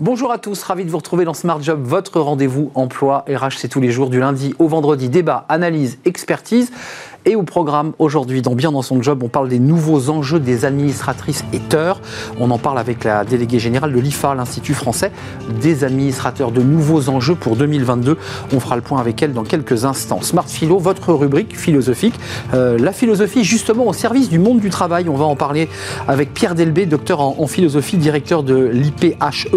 Bonjour à tous, ravi de vous retrouver dans Smart Job, votre rendez-vous emploi RH, c'est tous les jours du lundi au vendredi, débat, analyse, expertise. Et au programme aujourd'hui, dans Bien dans son job, on parle des nouveaux enjeux des administratrices et teurs. On en parle avec la déléguée générale de l'IFA, l'Institut français des administrateurs, de nouveaux enjeux pour 2022. On fera le point avec elle dans quelques instants. Smart Philo, votre rubrique philosophique. Euh, la philosophie justement au service du monde du travail. On va en parler avec Pierre Delbé, docteur en, philosophie, directeur de l'IPHE.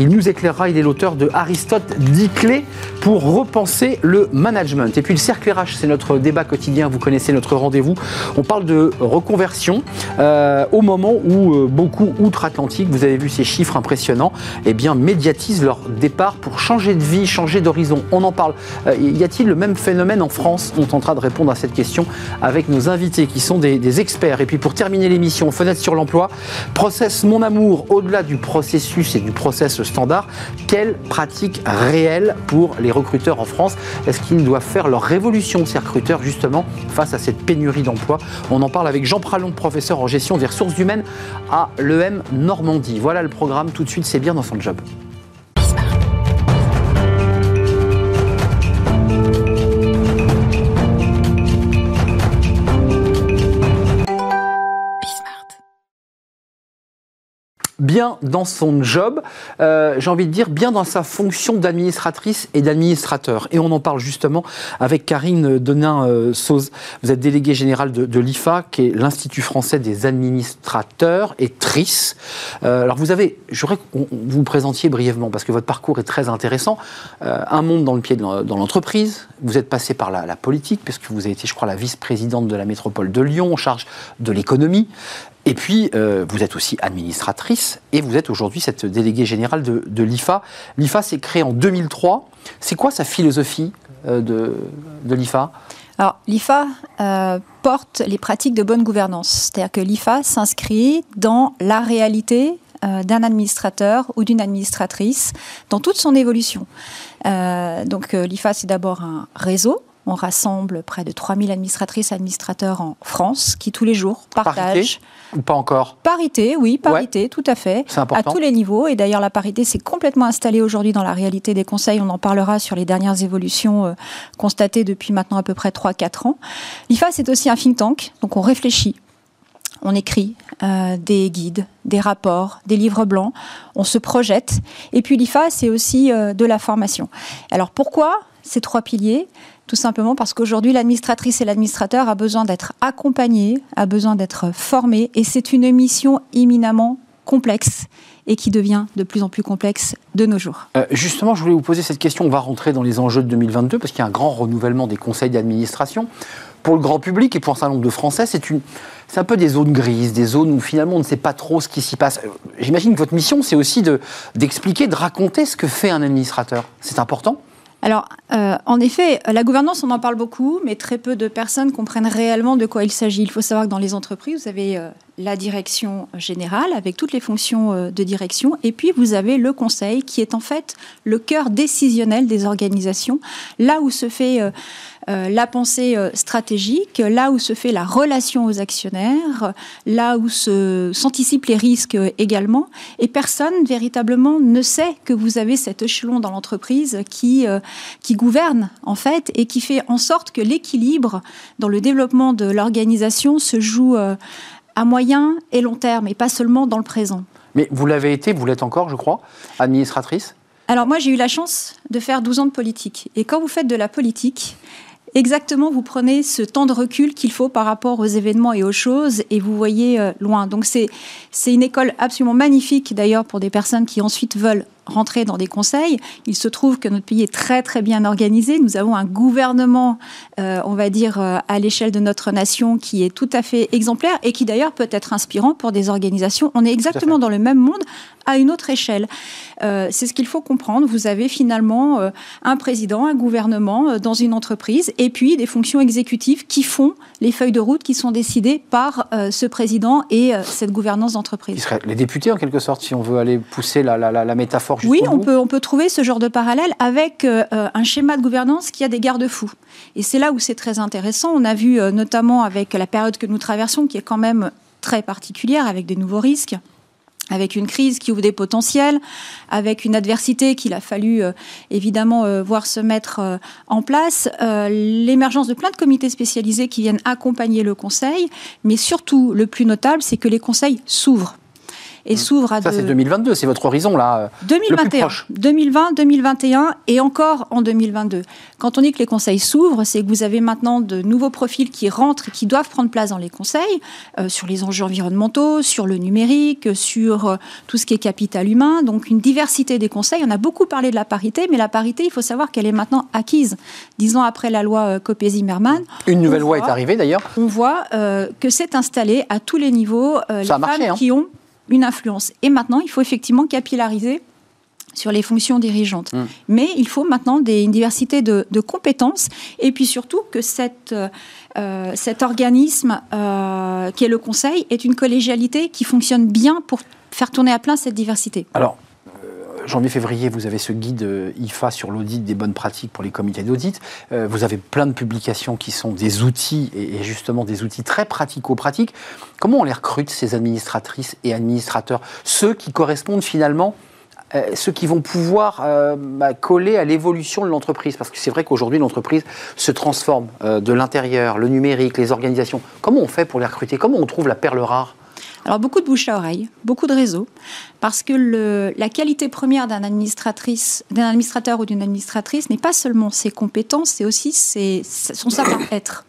Il nous éclairera, il est l'auteur de Aristote 10 clés pour repenser le management. Et puis le cercle RH, c'est notre débat quotidien. Vous connaissez notre rendez-vous. On parle de reconversion euh, au moment où euh, beaucoup outre-Atlantique, vous avez vu ces chiffres impressionnants, eh bien, médiatisent leur départ pour changer de vie, changer d'horizon. On en parle. Euh, y a-t-il le même phénomène en France? On tentera de répondre à cette question avec nos invités qui sont des, des experts. Et puis pour terminer l'émission, fenêtre sur l'emploi, process mon amour, au-delà du processus et du process standard, quelle pratique réelle pour les recruteurs en France? Est-ce qu'ils doivent faire leur révolution, ces recruteurs, justement, face à cette pénurie d'emploi. On en parle avec Jean Pralon, professeur en gestion des ressources humaines à l'EM Normandie. Voilà le programme, tout de suite, c'est bien dans son job. Bien dans son job, euh, j'ai envie de dire bien dans sa fonction d'administratrice et d'administrateur. Et on en parle justement avec Karine Denain-Sauze. Vous êtes déléguée générale de, l'IFA, qui est l'Institut français des administrateurs et TRIS. Euh, alors vous avez, je voudrais que vous vous présentiez brièvement, parce que votre parcours est très intéressant. Euh, un monde dans le pied dans l'entreprise, vous êtes passé par la, la politique, puisque vous avez été, je crois, la vice-présidente de la métropole de Lyon, en charge de l'économie. Et puis, euh, vous êtes aussi administratrice et vous êtes aujourd'hui cette déléguée générale de, l'IFA. L'IFA s'est créé en 2003. C'est quoi sa philosophie euh, de, l'IFA? Alors, l'IFA euh, porte les pratiques de bonne gouvernance. C'est-à-dire que l'IFA s'inscrit dans la réalité d'un administrateur ou d'une administratrice dans toute son évolution. donc, l'IFA, c'est d'abord un réseau on rassemble près de 3000 administratrices et administrateurs en France qui tous les jours partagent. Ou pas encore Parité, oui, parité, tout à fait. À tous les niveaux. Et d'ailleurs, la parité s'est complètement installée aujourd'hui dans la réalité des conseils. On en parlera sur les dernières évolutions euh, constatées depuis maintenant à peu près 3-4 ans. L'IFA, c'est aussi un think tank. Donc, on réfléchit. On écrit euh, des guides, des rapports, des livres blancs, on se projette. Et puis l'IFA, c'est aussi euh, de la formation. Alors pourquoi ces trois piliers? Tout simplement parce qu'aujourd'hui, l'administratrice et l'administrateur a besoin d'être accompagné, a besoin d'être formé, et c'est une mission éminemment complexe et qui devient de plus en plus complexe de nos jours. Euh, justement, je voulais vous poser cette question. On va rentrer dans les enjeux de 2022 parce qu'il y a un grand renouvellement des conseils d'administration. Pour le grand public et pour un certain nombre de Français, c'est une, un peu des zones grises, des zones où finalement on ne sait pas trop ce qui s'y passe. Euh, j'imagine que votre mission, c'est aussi de, d'expliquer, de raconter ce que fait un administrateur. C'est important alors, euh, en effet, la gouvernance, on en parle beaucoup, mais très peu de personnes comprennent réellement de quoi il s'agit. Il faut savoir que dans les entreprises, vous avez euh, la direction générale avec toutes les fonctions euh, de direction, et puis vous avez le conseil qui est en fait le cœur décisionnel des organisations, là où se fait euh, la pensée euh, stratégique, là où se fait la relation aux actionnaires, là où s'anticipent les risques également, et personne véritablement ne sait que vous avez cet échelon dans l'entreprise qui, qui gouverne en fait et qui fait en sorte que l'équilibre dans le développement de l'organisation se joue à moyen et long terme, et pas seulement dans le présent. Mais vous l'avez été, vous l'êtes encore, je crois, administratrice? Alors moi, j'ai eu la chance de faire 12 ans de politique. Et quand vous faites de la politique, exactement, vous prenez ce temps de recul qu'il faut par rapport aux événements et aux choses, et vous voyez euh, loin. Donc c'est une école absolument magnifique, d'ailleurs, pour des personnes qui ensuite veulent rentrer dans des conseils. Il se trouve que notre pays est très très bien organisé. Nous avons un gouvernement, euh, on va dire, euh, à l'échelle de notre nation qui est tout à fait exemplaire et qui d'ailleurs peut être inspirant pour des organisations. On est exactement dans le même monde à une autre échelle. Euh, c'est ce qu'il faut comprendre. Vous avez finalement un président, un gouvernement dans une entreprise et puis des fonctions exécutives qui font les feuilles de route qui sont décidées par ce président et cette gouvernance d'entreprise. Les députés en quelque sorte, si on veut aller pousser la, la, la métaphore oui, on peut, on peut trouver ce genre de parallèle avec euh, un schéma de gouvernance qui a des garde-fous. Et c'est là où c'est très intéressant. On a vu euh, notamment avec la période que nous traversons, qui est quand même très particulière, avec des nouveaux risques avec une crise qui ouvre des potentiels, avec une adversité qu'il a fallu euh, évidemment euh, voir se mettre euh, en place, l'émergence de plein de comités spécialisés qui viennent accompagner le Conseil, mais surtout le plus notable, c'est que les conseils s'ouvrent et mmh. s'ouvre à. Ça, c'est 2022, c'est votre horizon là. 2021, 2020, 2021 et encore en 2022. Quand on dit que les conseils s'ouvrent, c'est que vous avez maintenant de nouveaux profils qui rentrent et qui doivent prendre place dans les conseils euh, sur les enjeux environnementaux, sur le numérique, sur euh, tout ce qui est capital humain. Donc une diversité des conseils. On a beaucoup parlé de la parité, mais la parité, il faut savoir qu'elle est maintenant acquise. Dix ans après la loi euh, Copé-Zimmermann. Une nouvelle loi est arrivée d'ailleurs. On voit que c'est installé à tous les niveaux. les femmes hein. qui ont une influence. Et maintenant, il faut effectivement capillariser sur les fonctions dirigeantes. Mmh. Mais il faut maintenant des, une diversité de, compétences et puis surtout que cette, euh, cet organisme euh, qui est le Conseil est une collégialité qui fonctionne bien pour faire tourner à plein cette diversité. Alors, janvier-février, vous avez ce guide euh, IFA sur l'audit des bonnes pratiques pour les comités d'audit. Euh, vous avez plein de publications qui sont des outils, et justement des outils très pratico-pratiques. Comment on les recrute, ces administratrices et administrateurs? Ceux qui correspondent finalement euh, ceux qui vont pouvoir bah, coller à l'évolution de l'entreprise? Parce que c'est vrai qu'aujourd'hui, l'entreprise se transforme de l'intérieur, le numérique, les organisations. Comment on fait pour les recruter? Comment on trouve la perle rare? Alors beaucoup de bouche à oreille, beaucoup de réseaux, parce que le, la qualité première d'un administratrice, d'un administrateur ou d'une administratrice n'est pas seulement ses compétences, c'est aussi ses, son savoir-être.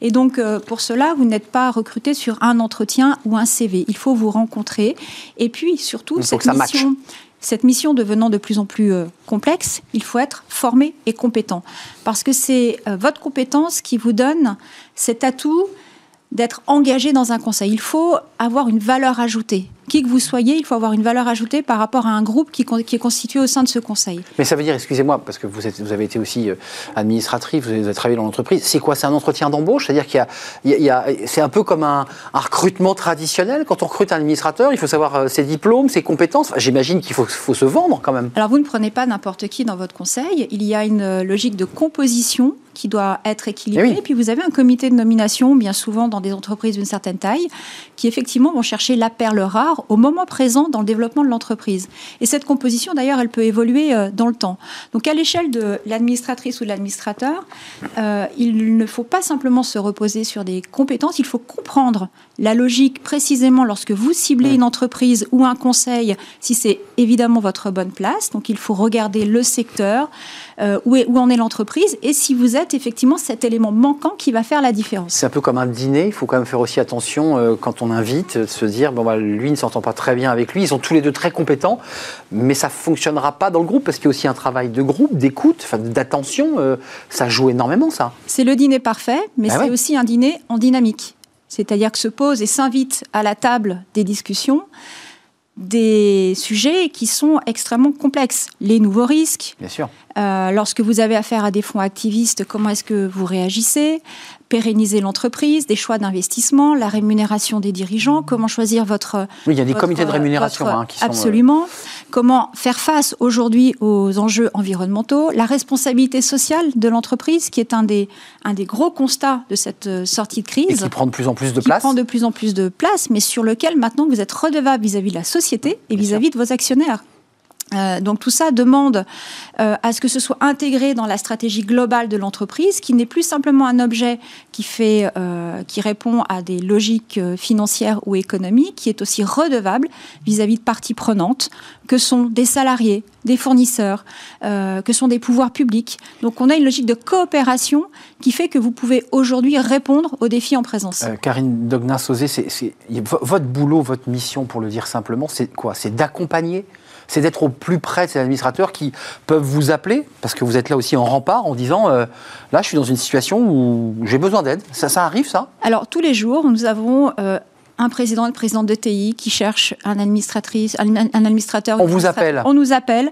Et donc, euh, pour cela, vous n'êtes pas recruté sur un entretien ou un CV. Il faut vous rencontrer. Et puis, surtout, cette mission, cette mission devenant de plus en plus euh, complexe, il faut être formé et compétent. Parce que c'est euh, votre compétence qui vous donne cet atout d'être engagé dans un conseil. Il faut avoir une valeur ajoutée. Qui que vous soyez, il faut avoir une valeur ajoutée par rapport à un groupe qui, est constitué au sein de ce conseil. Mais ça veut dire, excusez-moi, parce que vous, êtes, vous avez été aussi euh, administratrice, vous avez travaillé dans l'entreprise, c'est quoi C'est un entretien d'embauche? C'est-à-dire qu'il y a, c'est un peu comme un, recrutement traditionnel. Quand on recrute un administrateur, il faut savoir euh, ses diplômes, ses compétences. J'imagine qu'il faut, faut se vendre quand même. Alors vous ne prenez pas n'importe qui dans votre conseil. Il y a une euh, logique de composition qui doit être équilibré. Et, eh puis vous avez un comité de nomination, bien souvent dans des entreprises d'une certaine taille, qui effectivement vont chercher la perle rare au moment présent dans le développement de l'entreprise. Et cette composition, d'ailleurs, elle peut évoluer euh, dans le temps. Donc à l'échelle de l'administratrice ou de l'administrateur, euh, il ne faut pas simplement se reposer sur des compétences, il faut comprendre la logique précisément lorsque vous ciblez une entreprise ou un conseil, si c'est évidemment votre bonne place. Donc il faut regarder le secteur, euh, où, est, où en est l'entreprise et si vous êtes effectivement cet élément manquant qui va faire la différence. C'est un peu comme un dîner, il faut quand même faire aussi attention euh, quand on invite, de se dire, bon, bah, lui ne s'entend pas très bien avec lui, ils sont tous les deux très compétents, mais ça ne fonctionnera pas dans le groupe parce qu'il y a aussi un travail de groupe, d'écoute, d'attention, euh, ça joue énormément ça. C'est le dîner parfait, mais ah c'est aussi un dîner en dynamique. C'est-à-dire que se pose et s'invite à la table des discussions des sujets qui sont extrêmement complexes. Les nouveaux risques. Bien sûr. Euh, lorsque vous avez affaire à des fonds activistes, comment est-ce que vous réagissez? Pérenniser l'entreprise, des choix d'investissement, la rémunération des dirigeants, comment choisir votre... Oui, il y a des comités de rémunération hein, qui sont... Absolument. Comment faire face aujourd'hui aux enjeux environnementaux, la responsabilité sociale de l'entreprise, qui est un des, un des gros constats de cette euh, sortie de crise. Et qui prend de plus en plus de place. Qui prend de plus en plus de place, mais sur lequel maintenant vous êtes redevable vis-à-vis de la société et vis-à-vis -vis de vos actionnaires. Euh, donc tout ça demande euh, à ce que ce soit intégré dans la stratégie globale de l'entreprise, qui n'est plus simplement un objet qui fait, euh, répond à des logiques financières ou économiques, qui est aussi redevable vis-à-vis de parties prenantes, que sont des salariés, des fournisseurs, que sont des pouvoirs publics. Donc on a une logique de coopération qui fait que vous pouvez aujourd'hui répondre aux défis en présence. Karine Dogna-Sauzé, votre boulot, votre mission, pour le dire simplement, c'est quoi? C'est d'accompagner c'est d'être au plus près de ces administrateurs qui peuvent vous appeler, parce que vous êtes là aussi en rempart, en disant euh, là, je suis dans une situation où j'ai besoin d'aide. Ça, ça arrive, ça? Alors, tous les jours, nous avons. Euh, un président et une présidente de TI qui cherche un administratrice, un, administrateur. On vous appelle. On nous appelle.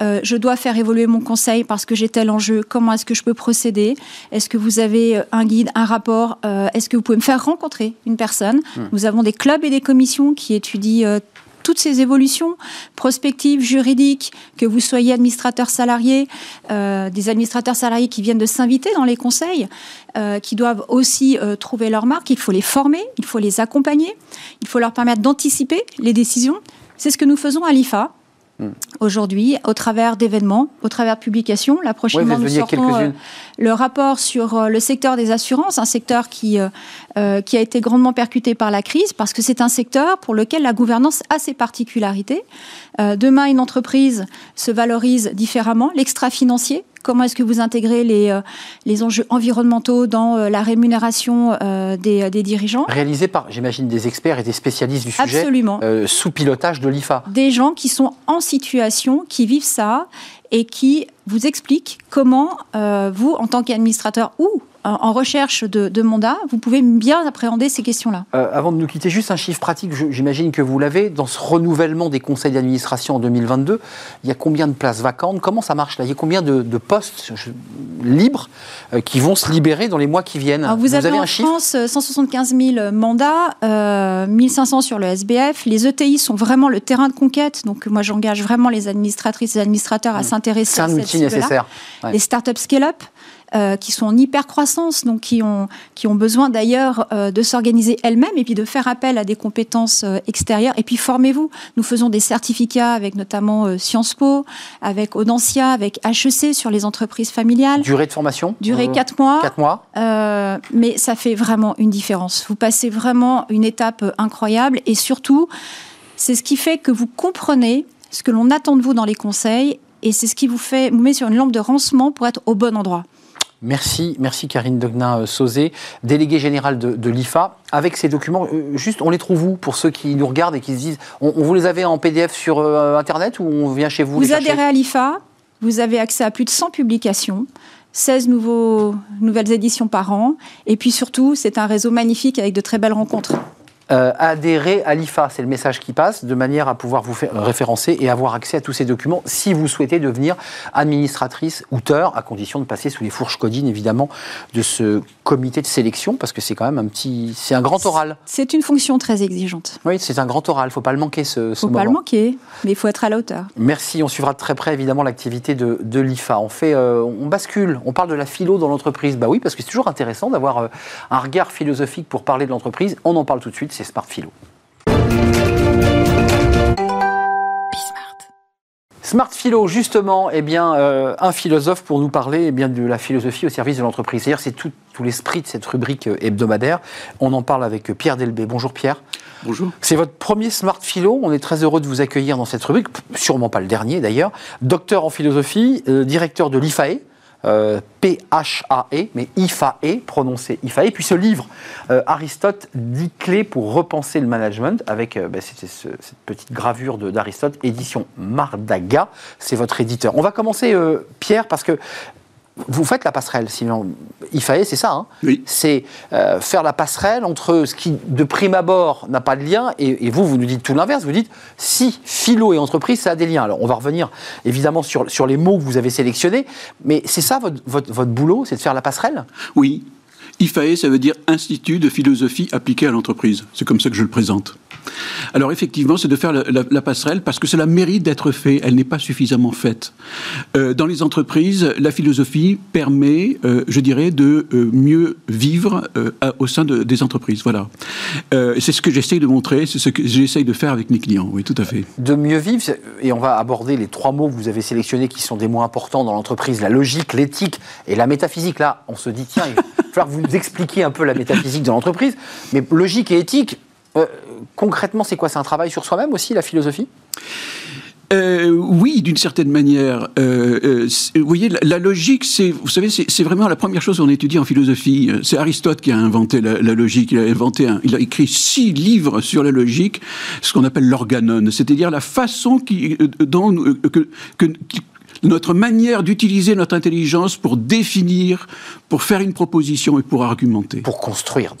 Euh, je dois faire évoluer mon conseil parce que j'ai tel enjeu. Comment est-ce que je peux procéder? Est-ce que vous avez un guide, un rapport? Est-ce que vous pouvez me faire rencontrer une personne? Hmm. Nous avons des clubs et des commissions qui étudient toutes ces évolutions prospectives, juridiques, que vous soyez administrateur salarié, euh, des administrateurs salariés qui viennent de s'inviter dans les conseils, euh, qui doivent aussi euh, trouver leur marque, il faut les former, il faut les accompagner, il faut leur permettre d'anticiper les décisions. C'est ce que nous faisons à l'IFA. Hmm. Aujourd'hui, au travers d'événements, au travers de publications, la prochaine nous sortons euh, le rapport sur euh, le secteur des assurances, un secteur qui, euh, qui a été grandement percuté par la crise, parce que c'est un secteur pour lequel la gouvernance a ses particularités. demain, une entreprise se valorise différemment. L'extra-financier, Comment est-ce que vous intégrez les, euh, les enjeux environnementaux dans euh, la rémunération euh, des, des, dirigeants Réalisé par, j'imagine, des experts et des spécialistes du sujet. Absolument. sous pilotage de l'IFA. Des gens qui sont en situation, qui vivent ça et qui vous expliquent comment vous, en tant qu'administrateur ou en recherche de, mandat, vous pouvez bien appréhender ces questions-là. Euh, avant de nous quitter, juste un chiffre pratique, j'imagine que vous l'avez, dans ce renouvellement des conseils d'administration en 2022, il y a combien de places vacantes? Comment ça marche là? Il y a combien de, postes libres euh, qui vont se libérer dans les mois qui viennent? Vous, avez, en France 175 000 mandats, 1 euh, 1500 sur le SBF. Les ETI sont vraiment le terrain de conquête, donc moi j'engage vraiment les administratrices et administrateurs à mmh. s'intéresser à cette outil nécessaire. Les startups scale-up, euh, qui sont en hyper-croissance, donc qui ont, qui ont besoin d'ailleurs euh, de s'organiser elles-mêmes et puis de faire appel à des compétences euh, extérieures. Et puis formez-vous. Nous faisons des certificats avec notamment Sciences Po, avec Audencia, avec HEC sur les entreprises familiales. Durée de formation Durée 4 mois. 4 mois. mais ça fait vraiment une différence. Vous passez vraiment une étape incroyable et surtout, c'est ce qui fait que vous comprenez ce que l'on attend de vous dans les conseils et c'est ce qui vous fait vous met sur une lampe de rancement pour être au bon endroit. Merci, merci Karine Degnin-Sauzé, déléguée générale de, l'IFA. Avec ces documents, euh, juste, on les trouve où pour ceux qui nous regardent et qui se disent, on, vous les avez en PDF sur euh, Internet ou on vient chez vous Vous adhérez à l'IFA, vous avez accès à plus de 100 publications. 16 nouveaux, nouvelles éditions par an. Et puis surtout, c'est un réseau magnifique avec de très belles rencontres. Euh, adhérer à l'IFA, c'est le message qui passe, de manière à pouvoir vous faire référencer et avoir accès à tous ces documents si vous souhaitez devenir administratrice, auteur, à condition de passer sous les fourches codines, évidemment, de ce comité de sélection, parce que c'est quand même un petit... C'est un grand oral. C'est une fonction très exigeante. Oui, c'est un grand oral, il ne faut pas le manquer ce, ce faut pas le manquer, mais il faut être à la hauteur. Merci, on suivra de très près, évidemment, l'activité de, de l'IFA. On, fait, euh, on bascule, on parle de la philo dans l'entreprise. Bah oui, parce que c'est toujours intéressant d'avoir euh, un regard philosophique pour parler de l'entreprise. On en parle tout de suite, Smart Philo. Smart Philo, justement, eh bien, euh, un philosophe pour nous parler eh bien, de la philosophie au service de l'entreprise. C'est-à-dire, c'est tout, l'esprit de cette rubrique euh, hebdomadaire. On en parle avec Pierre Delbé. Bonjour Pierre. Bonjour. C'est votre premier Smart Philo. On est très heureux de vous accueillir dans cette rubrique, sûrement pas le dernier d'ailleurs. Docteur en philosophie, euh, directeur de l'IFAE, euh, P-H-A-E, mais IFAE, prononcé IFAE. Puis ce livre, euh, Aristote, 10 clés pour repenser le management, avec euh, ben, cette petite gravure d'Aristote, édition Mardaga, c'est votre éditeur. On va commencer, Pierre, parce que vous faites la passerelle, sinon IFAE, c'est ça. Hein oui. C'est euh, faire la passerelle entre ce qui, de prime abord, n'a pas de lien, et, vous, vous nous dites tout l'inverse. Vous dites si philo et entreprise, ça a des liens. Alors, on va revenir évidemment sur, sur les mots que vous avez sélectionnés, mais c'est ça votre, votre, votre boulot, c'est de faire la passerelle? Oui. IFAE, ça veut dire Institut de philosophie appliquée à l'entreprise. C'est comme ça que je le présente. Alors effectivement, c'est de faire la, passerelle parce que cela mérite d'être fait. Elle n'est pas suffisamment faite. Euh, dans les entreprises, la philosophie permet, euh, je dirais, de euh, mieux vivre au sein des entreprises. Voilà. c'est ce que j'essaye de montrer, c'est ce que j'essaye de faire avec mes clients. Oui, tout à fait. De mieux vivre, et on va aborder les trois mots que vous avez sélectionnés qui sont des mots importants dans l'entreprise la logique, l'éthique et la métaphysique. Là, on se dit tiens, il va falloir que vous nous expliquiez un peu la métaphysique de l'entreprise. Mais logique et éthique, euh, concrètement, c'est quoi? C'est un travail sur soi-même aussi, la philosophie? Euh, oui, d'une certaine manière. Euh, vous voyez, la, logique, c'est, vous savez, c'est vraiment la première chose qu'on étudie en philosophie. C'est Aristote qui a inventé la, logique. Il a inventé, il a écrit six livres sur la logique, ce qu'on appelle l'organon, c'est-à-dire la façon qui, dont que, notre manière d'utiliser notre intelligence pour définir, pour faire une proposition et pour argumenter. Pour construire.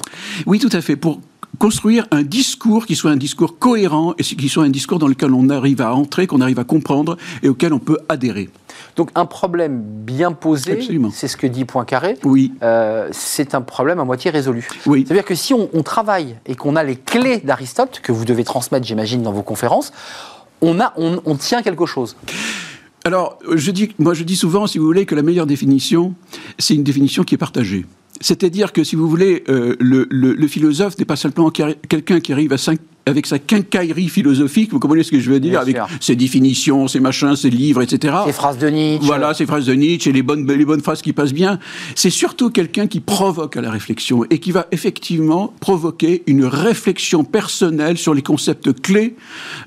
Oui, tout à fait. Pour construire un discours qui soit un discours cohérent et qui soit un discours dans lequel on arrive à entrer, qu'on arrive à comprendre et auquel on peut adhérer. Donc un problème bien posé, c'est ce que dit Poincaré. Oui. Euh, c'est un problème à moitié résolu. Oui. C'est-à-dire que si on, travaille et qu'on a les clés d'Aristote que vous devez transmettre, j'imagine, dans vos conférences, on a, on, tient quelque chose. Alors, je dis, moi, je dis souvent, si vous voulez, que la meilleure définition, c'est une définition qui est partagée. C'est-à-dire que, si vous voulez, euh, le, philosophe n'est pas simplement quelqu'un qui arrive à avec sa quincaillerie philosophique, vous comprenez ce que je veux dire, Bien avec sûr. ses définitions, ses machins, ses livres, etc. Les phrases de Nietzsche. Voilà, ces phrases de Nietzsche et les bonnes, les bonnes phrases qui passent bien. C'est surtout quelqu'un qui provoque à la réflexion et qui va effectivement provoquer une réflexion personnelle sur les concepts clés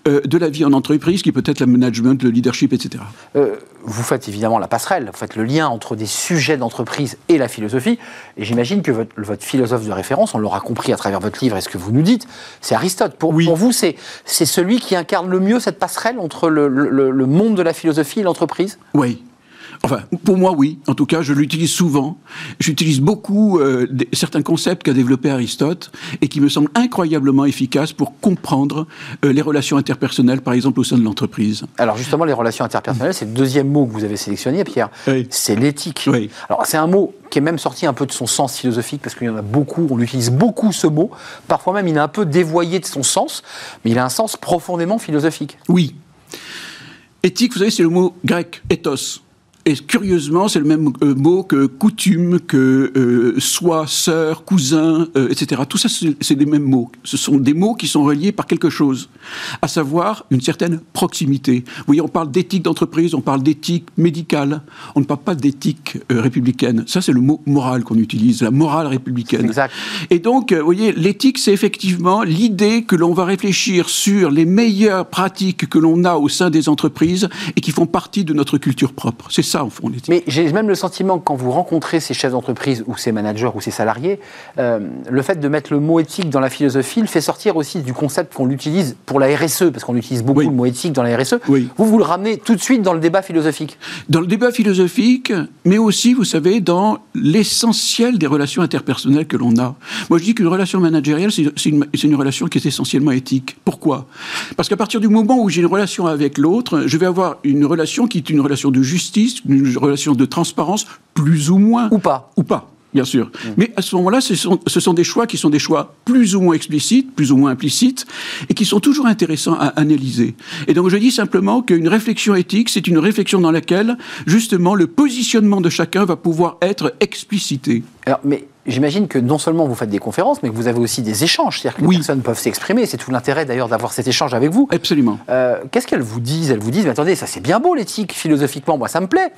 euh, de la vie en entreprise, qui peut être le management, le leadership, etc. Euh, vous faites évidemment la passerelle, vous faites le lien entre des sujets d'entreprise et la philosophie. Et j'imagine que votre, votre philosophe de référence, on l'aura compris à travers votre livre et ce que vous nous dites, c'est Aristote. Pour, Oui. pour vous, c'est celui qui incarne le mieux cette passerelle entre le, le- le monde de la philosophie et l'entreprise? Oui. Enfin, pour moi, oui. En tout cas, je l'utilise souvent. J'utilise beaucoup euh, des- certains concepts qu'a développé Aristote et qui me semblent incroyablement efficaces pour comprendre euh, les relations interpersonnelles, par exemple, au sein de l'entreprise. Alors justement, les relations interpersonnelles, c'est le deuxième mot que vous avez sélectionné, Pierre. Oui. C'est l'éthique. Oui. Alors c'est un mot qui est même sorti un peu de son sens philosophique, parce qu'il y en a beaucoup, on utilise beaucoup ce mot. Parfois même, il est un peu dévoyé de son sens, mais il a un sens profondément philosophique. Oui. Éthique, vous savez, c'est le mot grec, ethos. Et curieusement, c'est le même euh, mot que coutume, que euh, soi, sœur, cousin, euh, etc. Tout ça, c'est les mêmes mots. Ce sont des mots qui sont reliés par quelque chose, à savoir une certaine proximité. Vous voyez, on parle d'éthique d'entreprise, on parle d'éthique médicale, on ne parle pas d'éthique euh, républicaine. Ça, c'est le mot moral qu'on utilise, la morale républicaine. Exact. Et donc, euh, vous voyez, l'éthique, c'est effectivement l'idée que l'on va réfléchir sur les meilleures pratiques que l'on a au sein des entreprises et qui font partie de notre culture propre. C'est ça, au fond. Mais j'ai même le sentiment que quand vous rencontrez ces chefs d'entreprise ou ces managers ou ces salariés, euh, le fait de mettre le mot éthique dans la philosophie le fait sortir aussi du concept qu'on l'utilise pour la RSE, parce qu'on utilise beaucoup Oui. le mot éthique dans la RSE. Oui. Vous, vous le ramenez tout de suite dans le débat philosophique. Dans le débat philosophique, mais aussi, vous savez, dans l'essentiel des relations interpersonnelles que l'on a. Moi, je dis qu'une relation managériale, c'est c'est une, c'est une relation qui est essentiellement éthique. Pourquoi? Parce qu'à partir du moment où j'ai une relation avec l'autre, je vais avoir une relation qui est une relation de justice, une relation de transparence, plus ou moins. Ou pas Ou pas. Bien sûr. Mais à ce moment-là, ce sont, ce sont des choix qui sont des choix plus ou moins explicites, plus ou moins implicites, et qui sont toujours intéressants à analyser. Et donc je dis simplement qu'une réflexion éthique, c'est une réflexion dans laquelle, justement, le positionnement de chacun va pouvoir être explicité. Alors, mais j'imagine que non seulement vous faites des conférences, mais que vous avez aussi des échanges. C'est-à-dire que les personnes peuvent s'exprimer. C'est tout l'intérêt d'ailleurs d'avoir cet échange avec vous. Absolument. Euh, Qu'est-ce qu'elles vous disent? Elles vous disent, mais attendez, ça c'est bien beau l'éthique, philosophiquement, moi ça me plaît.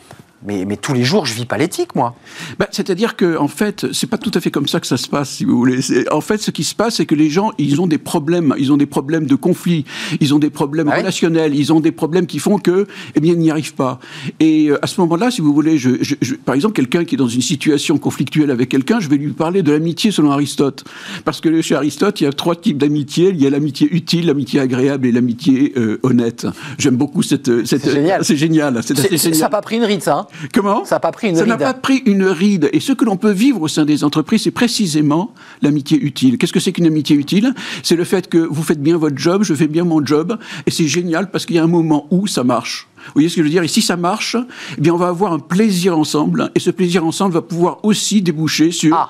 Mais, mais tous les jours, je vis pas l'éthique, moi. Ben, C'est-à-dire que, en fait, c'est pas tout à fait comme ça que ça se passe, si vous voulez. En fait, ce qui se passe, c'est que les gens, ils ont des problèmes, ils ont des problèmes de conflit, ils ont des problèmes Ah oui relationnels, ils ont des problèmes qui font que, eh bien, ils n'y arrivent pas. Et euh, à ce moment-là, si vous voulez, je, je- je- par exemple, quelqu'un qui est dans une situation conflictuelle avec quelqu'un, je vais lui parler de l'amitié selon Aristote, parce que chez Aristote, il y a trois types d'amitié. Il y a l'amitié utile, l'amitié agréable et l'amitié euh, honnête. J'aime beaucoup cette. cette C'est génial. C'est génial. C'est assez C'est- c'est- génial. Ça n'a pas pris une ride, ça. hein? Comment? Ça n'a pas pris une ça n'a ride. pas pris une ride. Et ce que l'on peut vivre au sein des entreprises, c'est précisément l'amitié utile. Qu'est-ce que c'est qu'une amitié utile? C'est le fait que vous faites bien votre job, je fais bien mon job, et c'est génial parce qu'il y a un moment où ça marche. Vous voyez ce que je veux dire? Et si ça marche, eh bien on va avoir un plaisir ensemble, et ce plaisir ensemble va pouvoir aussi déboucher sur... Ah.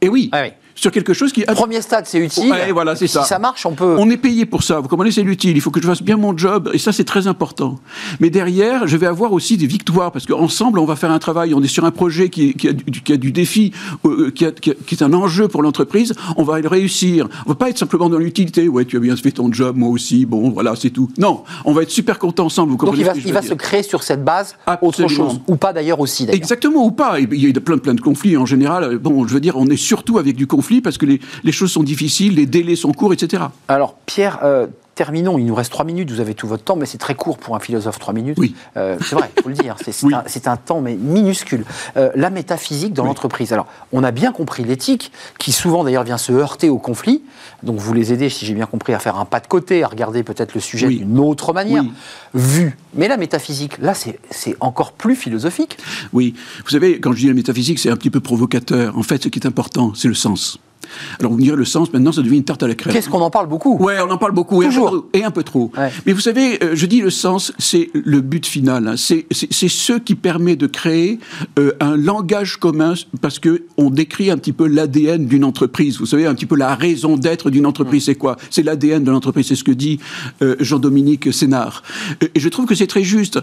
Et oui, Ah oui. Sur quelque chose qui Premier stade, c'est utile. Ouais, voilà, c'est si ça. ça marche, on peut. on est payé pour ça. Vous comprenez, c'est l'utile. Il faut que je fasse bien mon job. Et ça, c'est très important. Mais derrière, je vais avoir aussi des victoires. Parce qu'ensemble, on va faire un travail. On est sur un projet qui, qui a, du, qui a du défi, euh, qui, a- qui est un enjeu pour l'entreprise. On va le réussir. On va pas être simplement dans l'utilité. Ouais, tu as bien fait ton job, moi aussi. Bon, voilà, c'est tout. Non, on va être super content ensemble. Vous Donc comprenez il va, il va se créer sur cette base autre chose. Ou pas d'ailleurs aussi, d'ailleurs. Exactement ou pas. Il y a plein, plein de conflits en général. Bon, je veux dire, on est surtout avec du conflit parce que les, les choses sont difficiles, les délais sont courts, etc. Alors, Pierre, euh, terminons. Il nous reste trois minutes. Vous avez tout votre temps, mais c'est très court pour un philosophe, trois minutes. Oui. Euh, c'est vrai, il faut le dire. C'est Oui. un, temps, mais minuscule. Euh, la métaphysique dans Oui. l'entreprise. Alors, on a bien compris l'éthique, qui souvent d'ailleurs vient se heurter au conflit. Donc, vous les aidez, si j'ai bien compris, à faire un pas de côté, à regarder peut-être le sujet d'une autre manière, vue. Mais la métaphysique, là, c'est encore plus philosophique. Oui, vous savez, quand je dis la métaphysique, c'est un petit peu provocateur. En fait, ce qui est important, c'est le sens. Alors vous me direz, le sens, maintenant, ça devient une tarte à la crème. Qu'est-ce qu'on en parle beaucoup Ouais, on en parle beaucoup, et un peu Toujours. trop. Et un peu trop. Ouais. Mais vous savez, euh, je dis le sens, c'est le but final. hein. C'est ce qui permet de créer euh, un langage commun, parce que on décrit un petit peu l'ADN d'une entreprise. Vous savez, un petit peu la raison d'être d'une entreprise, c'est quoi? C'est l'ADN de l'entreprise, c'est ce que dit euh, Jean-Dominique Sénard. Et je trouve que c'est très juste.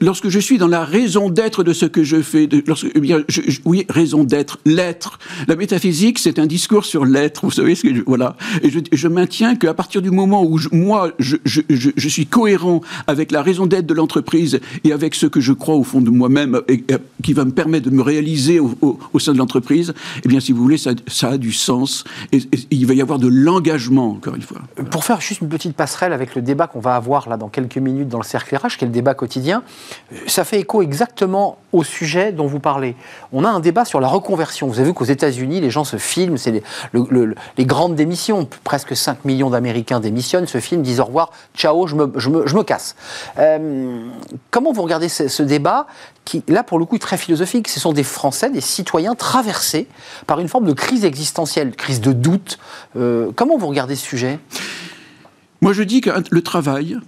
Lorsque je suis dans la raison d'être de ce que je fais, de- lorsque, eh bien, je- je- oui, raison d'être, l'être. La métaphysique, c'est un discours sur l'être, vous savez ce que je, voilà. Et je, maintiens qu'à partir du moment où moi, je, je, je, suis cohérent avec la raison d'être de l'entreprise et avec ce que je crois au fond de moi-même et, qui va me permettre de me réaliser au, sein de l'entreprise, eh bien, si vous voulez, ça, a du sens et, il va y avoir de l'engagement, encore une fois. Pour faire juste une petite passerelle avec le débat qu'on va avoir là dans quelques minutes dans le cercle RH, qui est le débat quotidien, ça fait écho exactement au sujet dont vous parlez. On a un débat sur la reconversion. Vous avez vu qu'aux États-Unis, les gens se filment, c'est les, grandes démissions. Presque 5 millions d'Américains démissionnent, se filment, disent au revoir, ciao, je me, je me, casse. Euh, comment vous regardez ce, débat qui, là, pour le coup, est très philosophique Ce sont des Français, des citoyens traversés par une forme de crise existentielle, crise de doute. Euh, comment vous regardez ce sujet? Moi, je dis que le travail,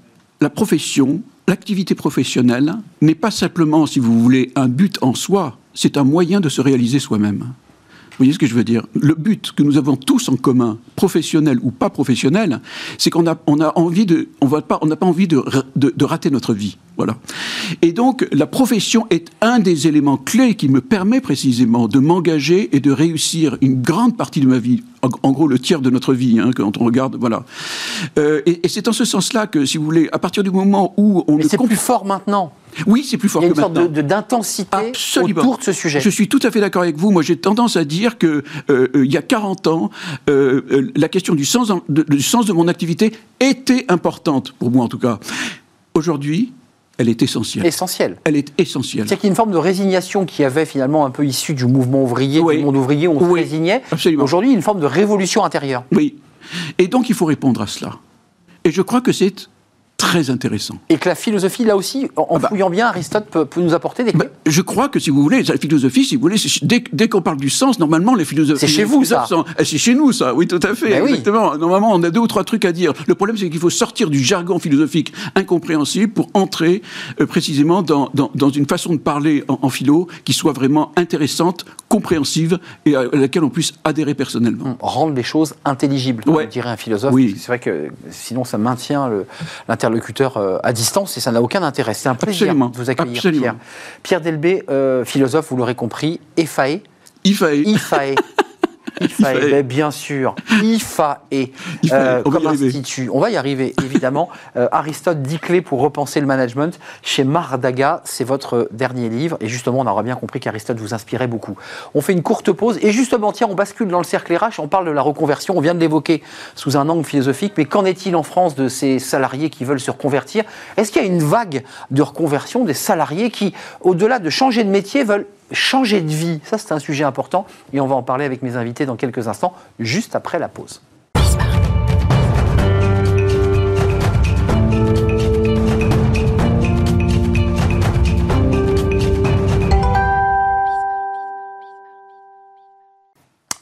la profession, l'activité professionnelle n'est pas simplement, si vous voulez, un but en soi, c'est un moyen de se réaliser soi-même. Vous voyez ce que je veux dire? Le but que nous avons tous en commun, professionnel ou pas professionnel, c'est qu'on a, on a envie de, on pas, on n'a pas envie de, de, rater notre vie. Voilà. Et donc, la profession est un des éléments clés qui me permet précisément de m'engager et de réussir une grande partie de ma vie. En, gros, le tiers de notre vie, hein, quand on regarde, voilà. Euh, et, c'est en ce sens-là que, si vous voulez, à partir du moment où on... Mais c'est plus fort maintenant. Oui, c'est plus fort que maintenant. Il y a une sorte d'intensité autour de ce sujet. Je suis tout à fait d'accord avec vous. Moi, j'ai tendance à dire que euh, euh, il y a 40 ans, euh, la question du sens, du sens de mon activité était importante, pour moi en tout cas. Aujourd'hui, elle est essentielle. Essentielle. Elle est essentielle. C'est qu'il y a une forme de résignation qui avait finalement un peu issu du mouvement ouvrier, du monde ouvrier, où on se résignait. Aujourd'hui, une forme de révolution intérieure. Oui. Et donc, il faut répondre à cela. Et je crois que c'est très intéressant. Et que la philosophie, là aussi, en ah bah. fouillant bien, Aristote peut, nous apporter des bah, je crois que, si vous voulez, la philosophie, si vous voulez, dès, qu'on parle du sens, normalement, les philosophes... C'est chez vous, ça eh, C'est chez nous, ça, oui, tout à fait, ben exactement. Normalement, on a deux ou trois trucs à dire. Le problème, c'est qu'il faut sortir du jargon philosophique incompréhensible pour entrer euh, précisément dans, dans, une façon de parler en, philo qui soit vraiment intéressante, compréhensive et à laquelle on puisse adhérer personnellement. Rendre les choses intelligibles, ouais. dirait un philosophe. Oui. C'est vrai que sinon, ça maintient l'intérêt interlocuteur euh, à distance et ça n'a aucun intérêt. C'est un plaisir de vous accueillir, Pierre. Pierre Delbé, euh, philosophe, vous l'aurez compris, EFAE. IFAE. IFAE. IFAE, bien sûr. IFAE, euh, comme institut. On va y arriver, évidemment. Euh, Aristote, 10 clés pour repenser le management. Chez Mardaga, c'est votre dernier livre. Et justement, on aura bien compris qu'Aristote vous inspirait beaucoup. On fait une courte pause. Et justement, tiens, on bascule dans le cercle RH. On parle de la reconversion. On vient de l'évoquer sous un angle philosophique. Mais qu'en est-il en France de ces salariés qui veulent se reconvertir? Est-ce qu'il y a une vague de reconversion des salariés qui, au-delà de changer de métier, veulent changer de vie, ça c'est un sujet important et on va en parler avec mes invités dans quelques instants, juste après la pause.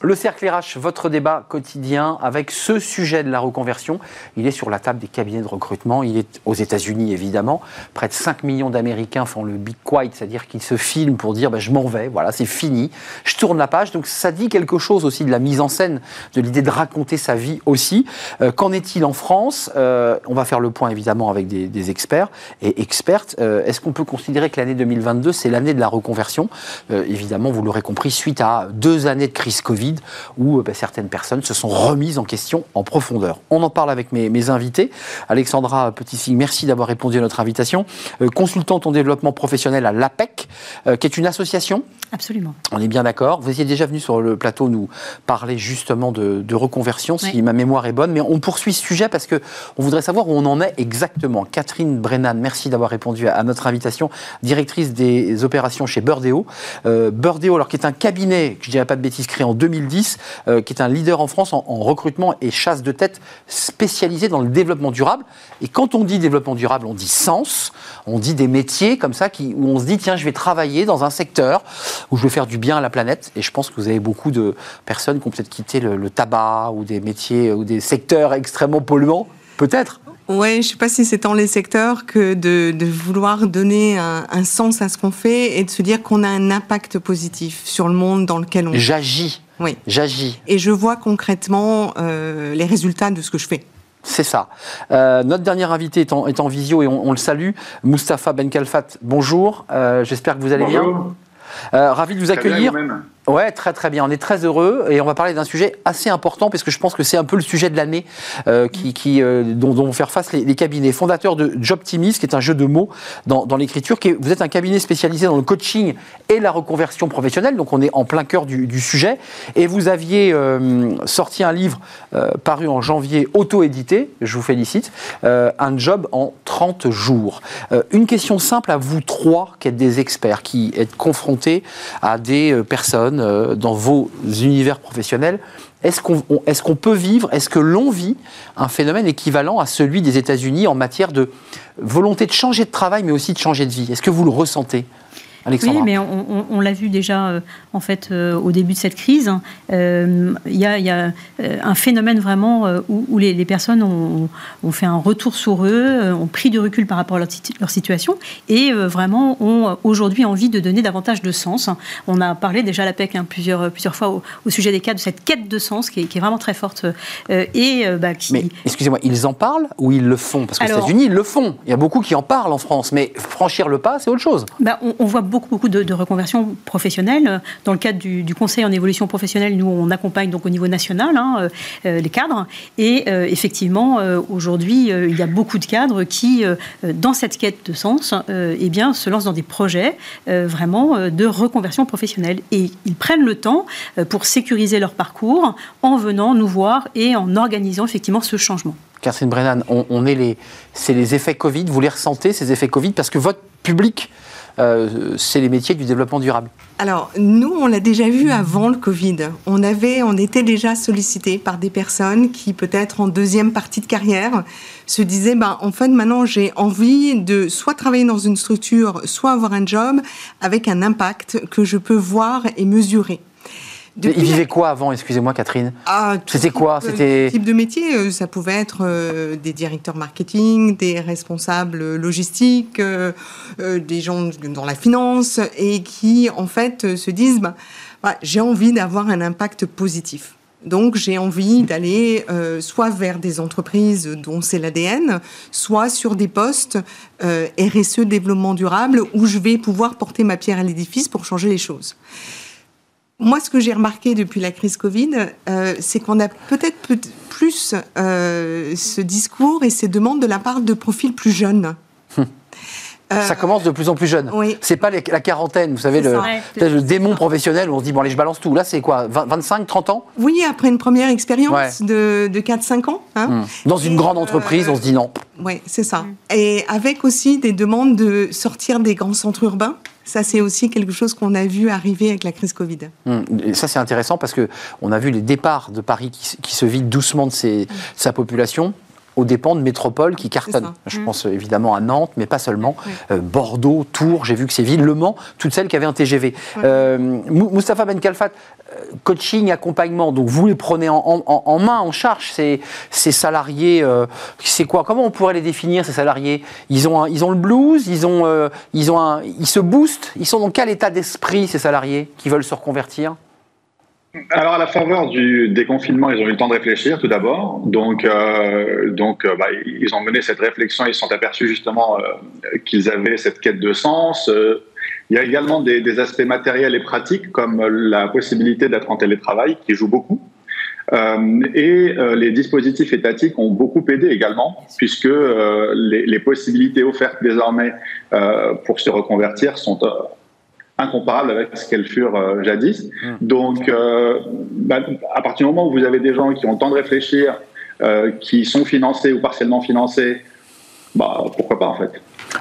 Le cercle RH, votre débat quotidien avec ce sujet de la reconversion, il est sur la table des cabinets de recrutement. Il est aux États-Unis évidemment. Près de 5 millions d'Américains font le big quiet, c'est-à-dire qu'ils se filment pour dire bah, je m'en vais, voilà, c'est fini, je tourne la page. Donc ça dit quelque chose aussi de la mise en scène, de l'idée de raconter sa vie aussi. Euh, qu'en est-il en France? Euh, On va faire le point évidemment avec des, experts et expertes. Euh, est-ce qu'on peut considérer que l'année 2022 c'est l'année de la reconversion? Évidemment, vous l'aurez compris, suite à deux années de crise Covid où euh, bah, certaines personnes se sont remises en question en profondeur. On en parle avec mes, invités. Alexandra Petit-Signe, merci d'avoir répondu à notre invitation. Euh, consultante en développement professionnel à l'APEC, euh, qui est une association. Absolument. On est bien d'accord. Vous étiez déjà venu sur le plateau nous parler justement de, reconversion, si ma mémoire est bonne. Mais on poursuit ce sujet parce que on voudrait savoir où on en est exactement. Catherine Brennan, merci d'avoir répondu à, notre invitation, directrice des opérations chez Burdeo. Euh, Burdeo, alors qui est un cabinet, je dirais pas de bêtises, créé en 2000 euh, qui est un leader en France en, recrutement et chasse de tête spécialisé dans le développement durable. Et quand on dit développement durable, on dit sens, on dit des métiers comme ça qui, où on se dit tiens, je vais travailler dans un secteur où je vais faire du bien à la planète. Et je pense que vous avez beaucoup de personnes qui ont peut-être quitté le, tabac ou des métiers ou des secteurs extrêmement polluants, peut-être. Oui, je ne sais pas si c'est dans les secteurs que de, vouloir donner un, un, sens à ce qu'on fait et de se dire qu'on a un impact positif sur le monde dans lequel on... J'agis. Oui. J'agis. Et je vois concrètement euh, les résultats de ce que je fais. C'est ça. Euh, notre dernier invité est en, est en visio et on, le salue. Moustapha Ben Kalfat, bonjour. Euh, j'espère que vous allez bien. Ravi de vous accueillir. Ouais, très très bien. On est très heureux et on va parler d'un sujet assez important parce que je pense que c'est un peu le sujet de l'année euh, qui, euh, dont, vont faire face les, cabinets. Fondateur de Jobtimis, qui est un jeu de mots dans, l'écriture. Vous êtes un cabinet spécialisé dans le coaching et la reconversion professionnelle, donc on est en plein cœur du, sujet. Et vous aviez euh, sorti un livre paru en janvier, auto-édité, je vous félicite, un job en 30 jours. une question simple à vous trois, qui êtes des experts, qui êtes confrontés à des personnes euh, dans vos univers professionnels. Est-ce qu'on peut vivre, est-ce que l'on vit un phénomène équivalent à celui des États-Unis en matière de volonté de changer de travail, mais aussi de changer de vie? Est-ce que vous le ressentez? Oui, mais on, on, on l'a vu déjà euh, en fait euh, au début de cette crise. Euh, il y, y, a un phénomène vraiment où, où les, les, personnes ont, ont, fait un retour sur eux, ont pris du recul par rapport à leur, leur situation et vraiment ont aujourd'hui envie de donner davantage de sens. On a parlé déjà à la PEC hein, plusieurs, plusieurs fois au, au, sujet des cas de cette quête de sens qui est, qui est vraiment très forte. et, bah, qui... Mais excusez-moi, ils en parlent ou ils le font? Parce qu'aux États-Unis, ils le font. Il y a beaucoup qui en parlent en France, mais franchir le pas, c'est autre chose. Bah, on, on voit beaucoup, beaucoup de, de reconversions professionnelles. Dans le cadre du, conseil en évolution professionnelle, nous, on accompagne donc au niveau national hein, euh, les cadres. Et euh, effectivement, euh, aujourd'hui, euh, il y a beaucoup de cadres qui, euh, dans cette quête de sens, eh bien, se lancent dans des projets vraiment de reconversion professionnelle. Et ils prennent le temps pour sécuriser leur parcours en venant nous voir et en organisant effectivement ce changement. Catherine Brennan, on est les, c'est les effets Covid. Vous les ressentez, ces effets Covid, parce que votre public euh, c'est les métiers du développement durable Alors, nous, on l'a déjà vu avant le Covid. On, avait, on était déjà sollicité par des personnes qui, peut-être en deuxième partie de carrière, se disaient, bah, en fait, maintenant, j'ai envie de soit travailler dans une structure, soit avoir un job avec un impact que je peux voir et mesurer. Depuis il vivait quoi avant, excusez-moi Catherine? Ah, C'était quoi C'était type de métier, euh, ça pouvait être euh, des directeurs marketing, des responsables logistiques, euh, euh, des gens dans la finance et qui en fait se disent bah, bah, j'ai envie d'avoir un impact positif. Donc j'ai envie d'aller euh, soit vers des entreprises dont c'est l'ADN, soit sur des postes euh, RSE développement durable où je vais pouvoir porter ma pierre à l'édifice pour changer les choses. Moi, ce que j'ai remarqué depuis la crise Covid, euh, c'est qu'on a peut-être plus euh, ce discours et ces demandes de la part de profils plus jeunes. Hum. Euh, ça commence de plus en plus jeune. Oui. C'est pas les, la quarantaine, vous savez, le, Ouais, le démon professionnel où on se dit, bon, allez, je balance tout. Là, c'est quoi 20, 25, 30 ans? Oui, après une première expérience Ouais. de, de 4-5 ans. Hein. Hum. Dans une Et, grande entreprise, on se dit non. Oui, c'est ça. Et avec aussi des demandes de sortir des grands centres urbains. Ça, c'est aussi quelque chose qu'on a vu arriver avec la crise Covid. Et ça, c'est intéressant parce que on a vu les départs de Paris qui, se vident doucement de sa population aux dépens de métropoles qui cartonnent. Je Hum. pense évidemment à Nantes, mais pas seulement. Oui. Euh, Bordeaux, Tours, j'ai vu que ces villes, Le Mans, toutes celles qui avaient un TGV. Ouais. Euh, Mou- Moustapha Ben Kalfat, euh, coaching, accompagnement, donc vous les prenez en, en- en main, en charge, ces, ces salariés. euh, c'est quoi Comment on pourrait les définir, ces salariés? Ils ont, un- ils ont le blues, ils, ont, ils, ont un, ils se boostent, ils sont dans quel état d'esprit, ces salariés qui veulent se reconvertir? Alors, à la faveur du déconfinement, ils ont eu le temps de réfléchir tout d'abord. Donc, euh, donc euh, bah, ils ont mené cette réflexion, ils se sont aperçus justement euh, qu'ils avaient cette quête de sens. Il y a également des, aspects matériels et pratiques, comme la possibilité d'être en télétravail, qui joue beaucoup. Et les dispositifs étatiques ont beaucoup aidé également, puisque les, possibilités offertes désormais pour se reconvertir sont incomparables avec ce qu'elles furent euh, jadis. Mmh. Donc, euh, bah, à partir du moment où vous avez des gens qui ont le temps de réfléchir, euh, qui sont financés ou partiellement financés, bah, pourquoi pas en fait.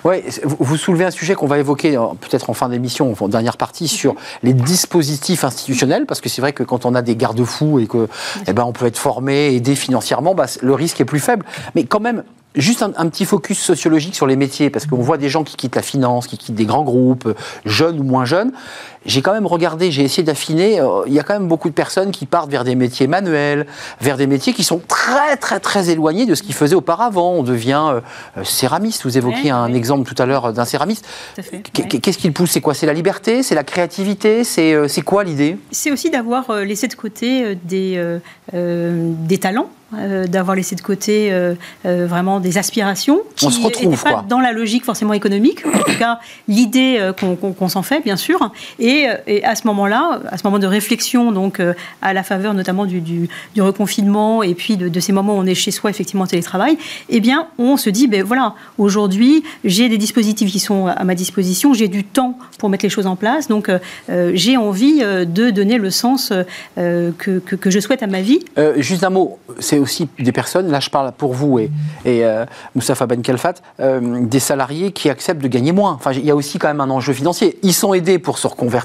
Oui, vous soulevez un sujet qu'on va évoquer peut-être en fin d'émission, en dernière partie, sur les dispositifs institutionnels, parce que c'est vrai que quand on a des garde-fous et que eh ben, on peut être formé, aidé financièrement, bah, le risque est plus faible. Mais quand même, Juste un, petit focus sociologique sur les métiers, parce qu'on voit des gens qui quittent la finance, qui quittent des grands groupes, jeunes ou moins jeunes. J'ai quand même regardé, j'ai essayé d'affiner, euh, il y a quand même beaucoup de personnes qui partent vers des métiers manuels, vers des métiers qui sont très très très éloignés de ce qu'ils faisaient auparavant. On devient euh, céramiste, vous évoquiez ouais, un ouais. exemple tout à l'heure d'un céramiste. Qu'est-ce qu'il pousse? C'est quoi? C'est la liberté? C'est la créativité? C'est euh, quoi l'idée? C'est aussi d'avoir euh, laissé de côté des, euh, des talents euh, d'avoir laissé de côté euh, euh, vraiment des aspirations qui n'étaient pas quoi. dans la logique forcément économique. En tout cas, l'idée qu'on qu qu s'en fait, bien sûr, et Et, à ce moment-là, à ce moment de réflexion, donc à la faveur notamment du, du, reconfinement et puis de, ces moments où on est chez soi effectivement en télétravail, eh bien, on se dit, ben voilà, aujourd'hui, j'ai des dispositifs qui sont à ma disposition, j'ai du temps pour mettre les choses en place, donc j'ai envie de donner le sens que, que, je souhaite à ma vie. juste un mot, c'est aussi des personnes, là je parle pour vous et, et Moustapha Ben Kelfat, des salariés qui acceptent de gagner moins. Enfin, il y a aussi quand même un enjeu financier. Ils sont aidés pour se reconvertir,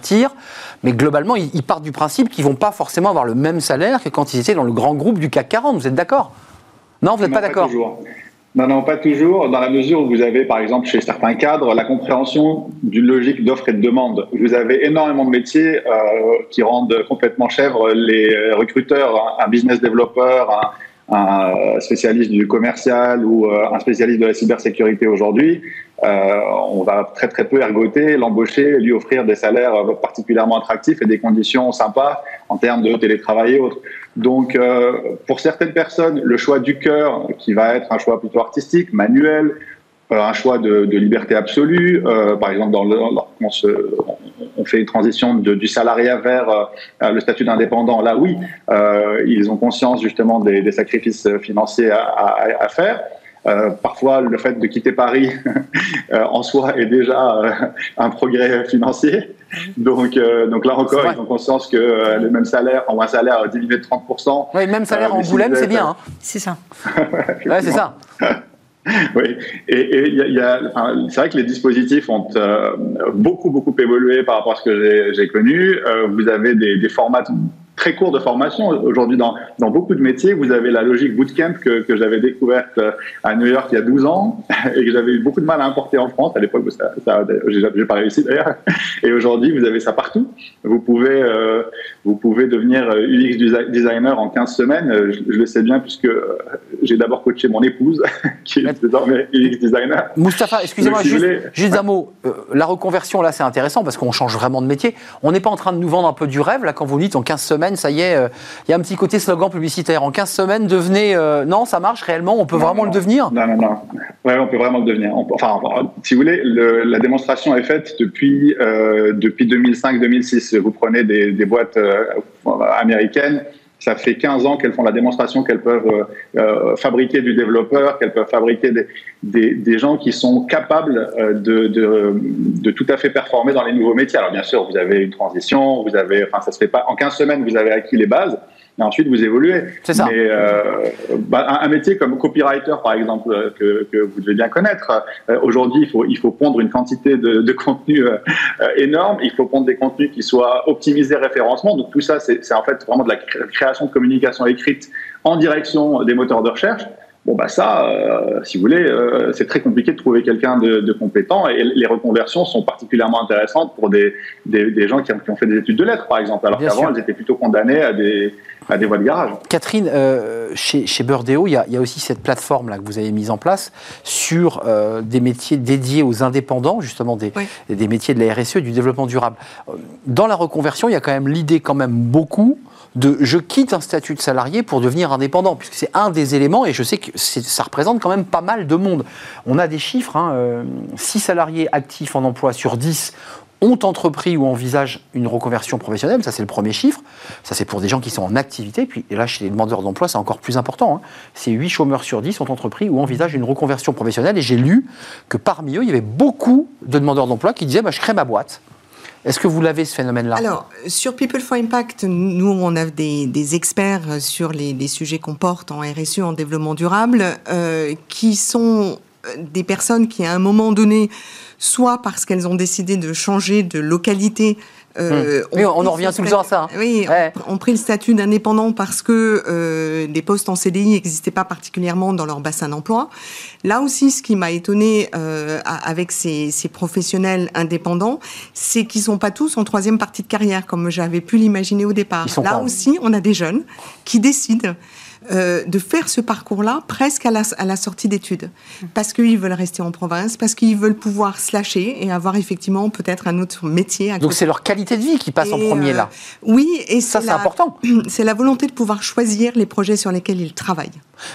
mais globalement, ils, partent du principe qu'ils vont pas forcément avoir le même salaire que quand ils étaient dans le grand groupe du CAC 40. Vous êtes d'accord? Non, vous n'êtes pas d'accord? non, non, pas toujours, dans la mesure où vous avez, par exemple, chez certains cadres, la compréhension d'une logique d'offre et de demande. Vous avez énormément de métiers euh, qui rendent complètement chèvres les recruteurs, un business developer, un, un spécialiste du commercial ou euh, un spécialiste de la cybersécurité aujourd'hui, euh, on va très très peu ergoter, l'embaucher, lui offrir des salaires particulièrement attractifs et des conditions sympas en termes de télétravail et autres. Donc, euh, pour certaines personnes, le choix du cœur, qui va être un choix plutôt artistique, manuel, euh, un choix de, de liberté absolue. Euh, par exemple, dans le, on, se, on, fait une transition de, du salariat vers euh, le statut d'indépendant. Là, oui, euh, ils ont conscience justement des, des sacrifices financiers à, à, à faire. Euh, parfois, le fait de quitter Paris en soi est déjà un progrès financier. Donc, donc là encore, ils ont conscience que le même salaire, en un salaire diminué de 30%. Oui, même salaire en Boulème, c'est bien. Hein. C'est ça. ouais, c'est ça. oui, et, y a, c'est vrai que les dispositifs ont euh, beaucoup, beaucoup évolué par rapport à ce que j'ai connu. Euh, vous avez des formats très court de formation. Aujourd'hui, dans, dans, beaucoup de métiers, vous avez la logique bootcamp que, que j'avais découverte euh, à New York il y a 12 ans et que j'avais eu beaucoup de mal à importer en France. À l'époque, ça, ça j'ai pas réussi d'ailleurs. Et aujourd'hui, vous avez ça partout. Vous pouvez, euh, vous pouvez devenir UX designer en 15 semaines. Je, le sais bien puisque euh, j'ai d'abord coaché mon épouse qui est désormais UX designer. Moustapha, excusez-moi, juste, juste, un mot. la reconversion, là, c'est intéressant parce qu'on change vraiment de métier. On n'est pas en train de nous vendre un peu du rêve, là, quand vous dites en 15 semaines, ça y est, euh, il y a un petit côté slogan publicitaire. En 15 semaines, devenez. Euh, non, ça marche réellement On peut vraiment le devenir? Non, non, non. Ouais, on peut vraiment le devenir. Enfin, si vous voulez, la démonstration est faite depuis, euh, depuis 2005-2006. Vous prenez des, des boîtes américaines ça fait 15 ans qu'elles font la démonstration qu'elles peuvent euh, euh, fabriquer du développeur, qu'elles peuvent fabriquer des, des, des, gens qui sont capables euh, de, de, de, tout à fait performer dans les nouveaux métiers. Alors bien sûr, vous avez une transition, vous avez, enfin ça se fait pas en 15 semaines, vous avez acquis les bases et ensuite vous évoluez. C'est ça. Mais euh, bah, un, métier comme copywriter, par exemple, euh, que, que vous devez bien connaître, euh, aujourd'hui, il faut, il faut pondre une quantité de, de contenu euh, énorme. Il faut pondre des contenus qui soient optimisés référencement. Donc tout ça, c'est en fait vraiment de la création de communication écrite en direction des moteurs de recherche. Bon, bah ça, euh, si vous voulez, euh, c'est très compliqué de trouver quelqu'un de, de, compétent et les reconversions sont particulièrement intéressantes pour des, des, des gens qui ont, qui ont, fait des études de lettres, par exemple, alors qu'avant, elles étaient plutôt condamnées à des, à des voies de garage. Catherine, euh, chez, chez Burdeo, il y, a, il y, a, aussi cette plateforme là que vous avez mise en place sur euh, des métiers dédiés aux indépendants, justement des, oui. des métiers de la RSE et du développement durable. Dans la reconversion, il y a quand même l'idée, quand même beaucoup, de je quitte un statut de salarié pour devenir indépendant, puisque c'est un des éléments, et je sais que ça représente quand même pas mal de monde. On a des chiffres, hein, euh, 6 salariés actifs en emploi sur 10 ont entrepris ou envisagent une reconversion professionnelle, ça c'est le premier chiffre, ça c'est pour des gens qui sont en activité, puis et là chez les demandeurs d'emploi c'est encore plus important, hein. c'est 8 chômeurs sur 10 ont entrepris ou envisagent une reconversion professionnelle, et j'ai lu que parmi eux il y avait beaucoup de demandeurs d'emploi qui disaient bah, je crée ma boîte, est-ce que vous l'avez ce phénomène-là? Alors, sur People for Impact, nous, on a des, experts sur les, les sujets qu'on porte en RSE, en développement durable, euh, qui sont des personnes qui, à un moment donné, soit parce qu'elles ont décidé de changer de localité, euh, oui, on, on en revient tout le temps à ça. Hein. Oui, ouais. on, on, pris le statut d'indépendant parce que euh, des postes en CDI n'existaient pas particulièrement dans leur bassin d'emploi. Là aussi, ce qui m'a étonné euh, avec ces, ces, professionnels indépendants, c'est qu'ils sont pas tous en troisième partie de carrière comme j'avais pu l'imaginer au départ. Là aussi, on a des jeunes qui décident euh, de faire ce parcours-là presque à la, à la sortie d'études. Parce qu'ils veulent rester en province, parce qu'ils veulent pouvoir se lâcher et avoir effectivement peut-être un autre métier. Donc c'est leur qualité de vie qui passe en premier là. Oui, et ça c'est important. C'est la volonté de pouvoir choisir les projets sur lesquels ils travaillent.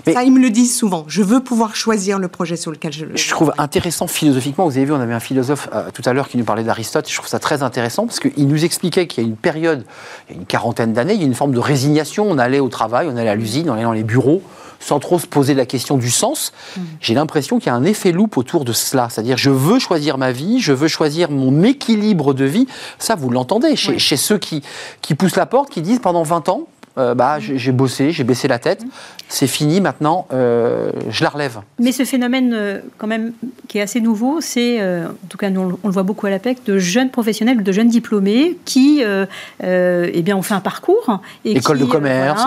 ça, ils me le disent souvent. Je veux pouvoir choisir le projet sur lequel je. Je trouve intéressant philosophiquement. Vous avez vu, on avait un philosophe tout à l'heure qui nous parlait d'Aristote. Je trouve ça très intéressant parce qu'il nous expliquait qu'il y a une période, il y a une quarantaine d'années, il y a une forme de résignation. On allait au travail, on allait à l'usine, on allait dans les bureaux sans trop se poser la question du sens. Mmh. J'ai l'impression qu'il y a un effet loupe autour de cela. C'est-à-dire, je veux choisir ma vie, je veux choisir mon équilibre de vie. Ça, vous l'entendez chez, chez, ceux qui, qui poussent la porte, qui disent pendant 20 ans, euh, bah, j'ai bossé, j'ai baissé la tête, c'est fini maintenant, euh, je la relève. Mais ce phénomène, euh, quand même, qui est assez nouveau, c'est, en tout cas, nous, on, le voit beaucoup à l'APEC, de jeunes professionnels, de jeunes diplômés qui, eh bien, ont fait un parcours. Et École de commerce,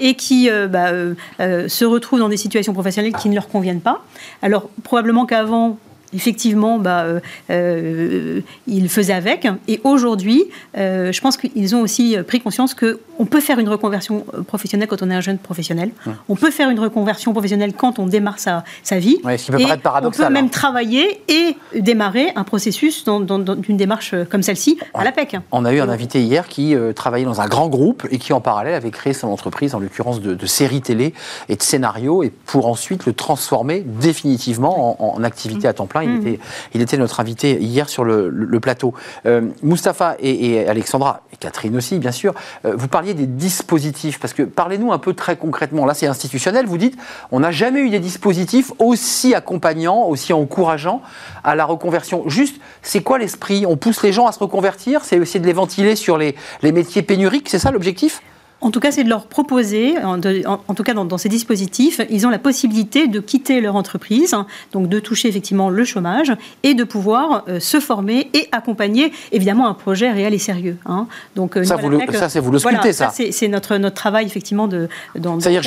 Et qui bah, se retrouvent dans des situations professionnelles qui ne leur conviennent pas. Alors, probablement qu'avant, effectivement, bah, euh, euh, ils faisaient avec. Et aujourd'hui, euh, je pense qu'ils ont aussi pris conscience qu'on peut faire une reconversion professionnelle quand on est un jeune professionnel. On peut faire une reconversion professionnelle quand on démarre sa, sa vie. ce qui peut paraître paradoxal. On peut même hein. travailler et démarrer un processus dans, une démarche comme celle-ci à l'APEC. On a eu un invité hier qui travaillait dans un grand groupe et qui, en parallèle, avait créé son entreprise, en l'occurrence de, de séries télé et de scénarios, et pour ensuite le transformer définitivement en activité à temps plein Mm. Il, était, notre invité hier sur le, plateau. Euh, Mustapha et, Alexandra, et Catherine aussi, bien sûr, euh, vous parliez des dispositifs, parce que parlez-nous un peu très concrètement. Là, c'est institutionnel. Vous dites, on n'a jamais eu des dispositifs aussi accompagnants, aussi encourageants à la reconversion. Juste, c'est quoi l'esprit? On pousse les gens à se reconvertir? C'est essayer de les ventiler sur les métiers pénuriques C'est ça l'objectif? En tout cas, c'est de leur proposer, en, tout cas dans, ces dispositifs, ils ont la possibilité de quitter leur entreprise, donc de toucher effectivement le chômage et de pouvoir euh, se former et accompagner évidemment un projet réel et sérieux. Hein. Donc, euh, ça, vous le, ça, c'est vous le sculptez, ça. c'est notre, notre travail effectivement de. C'est-à-dire,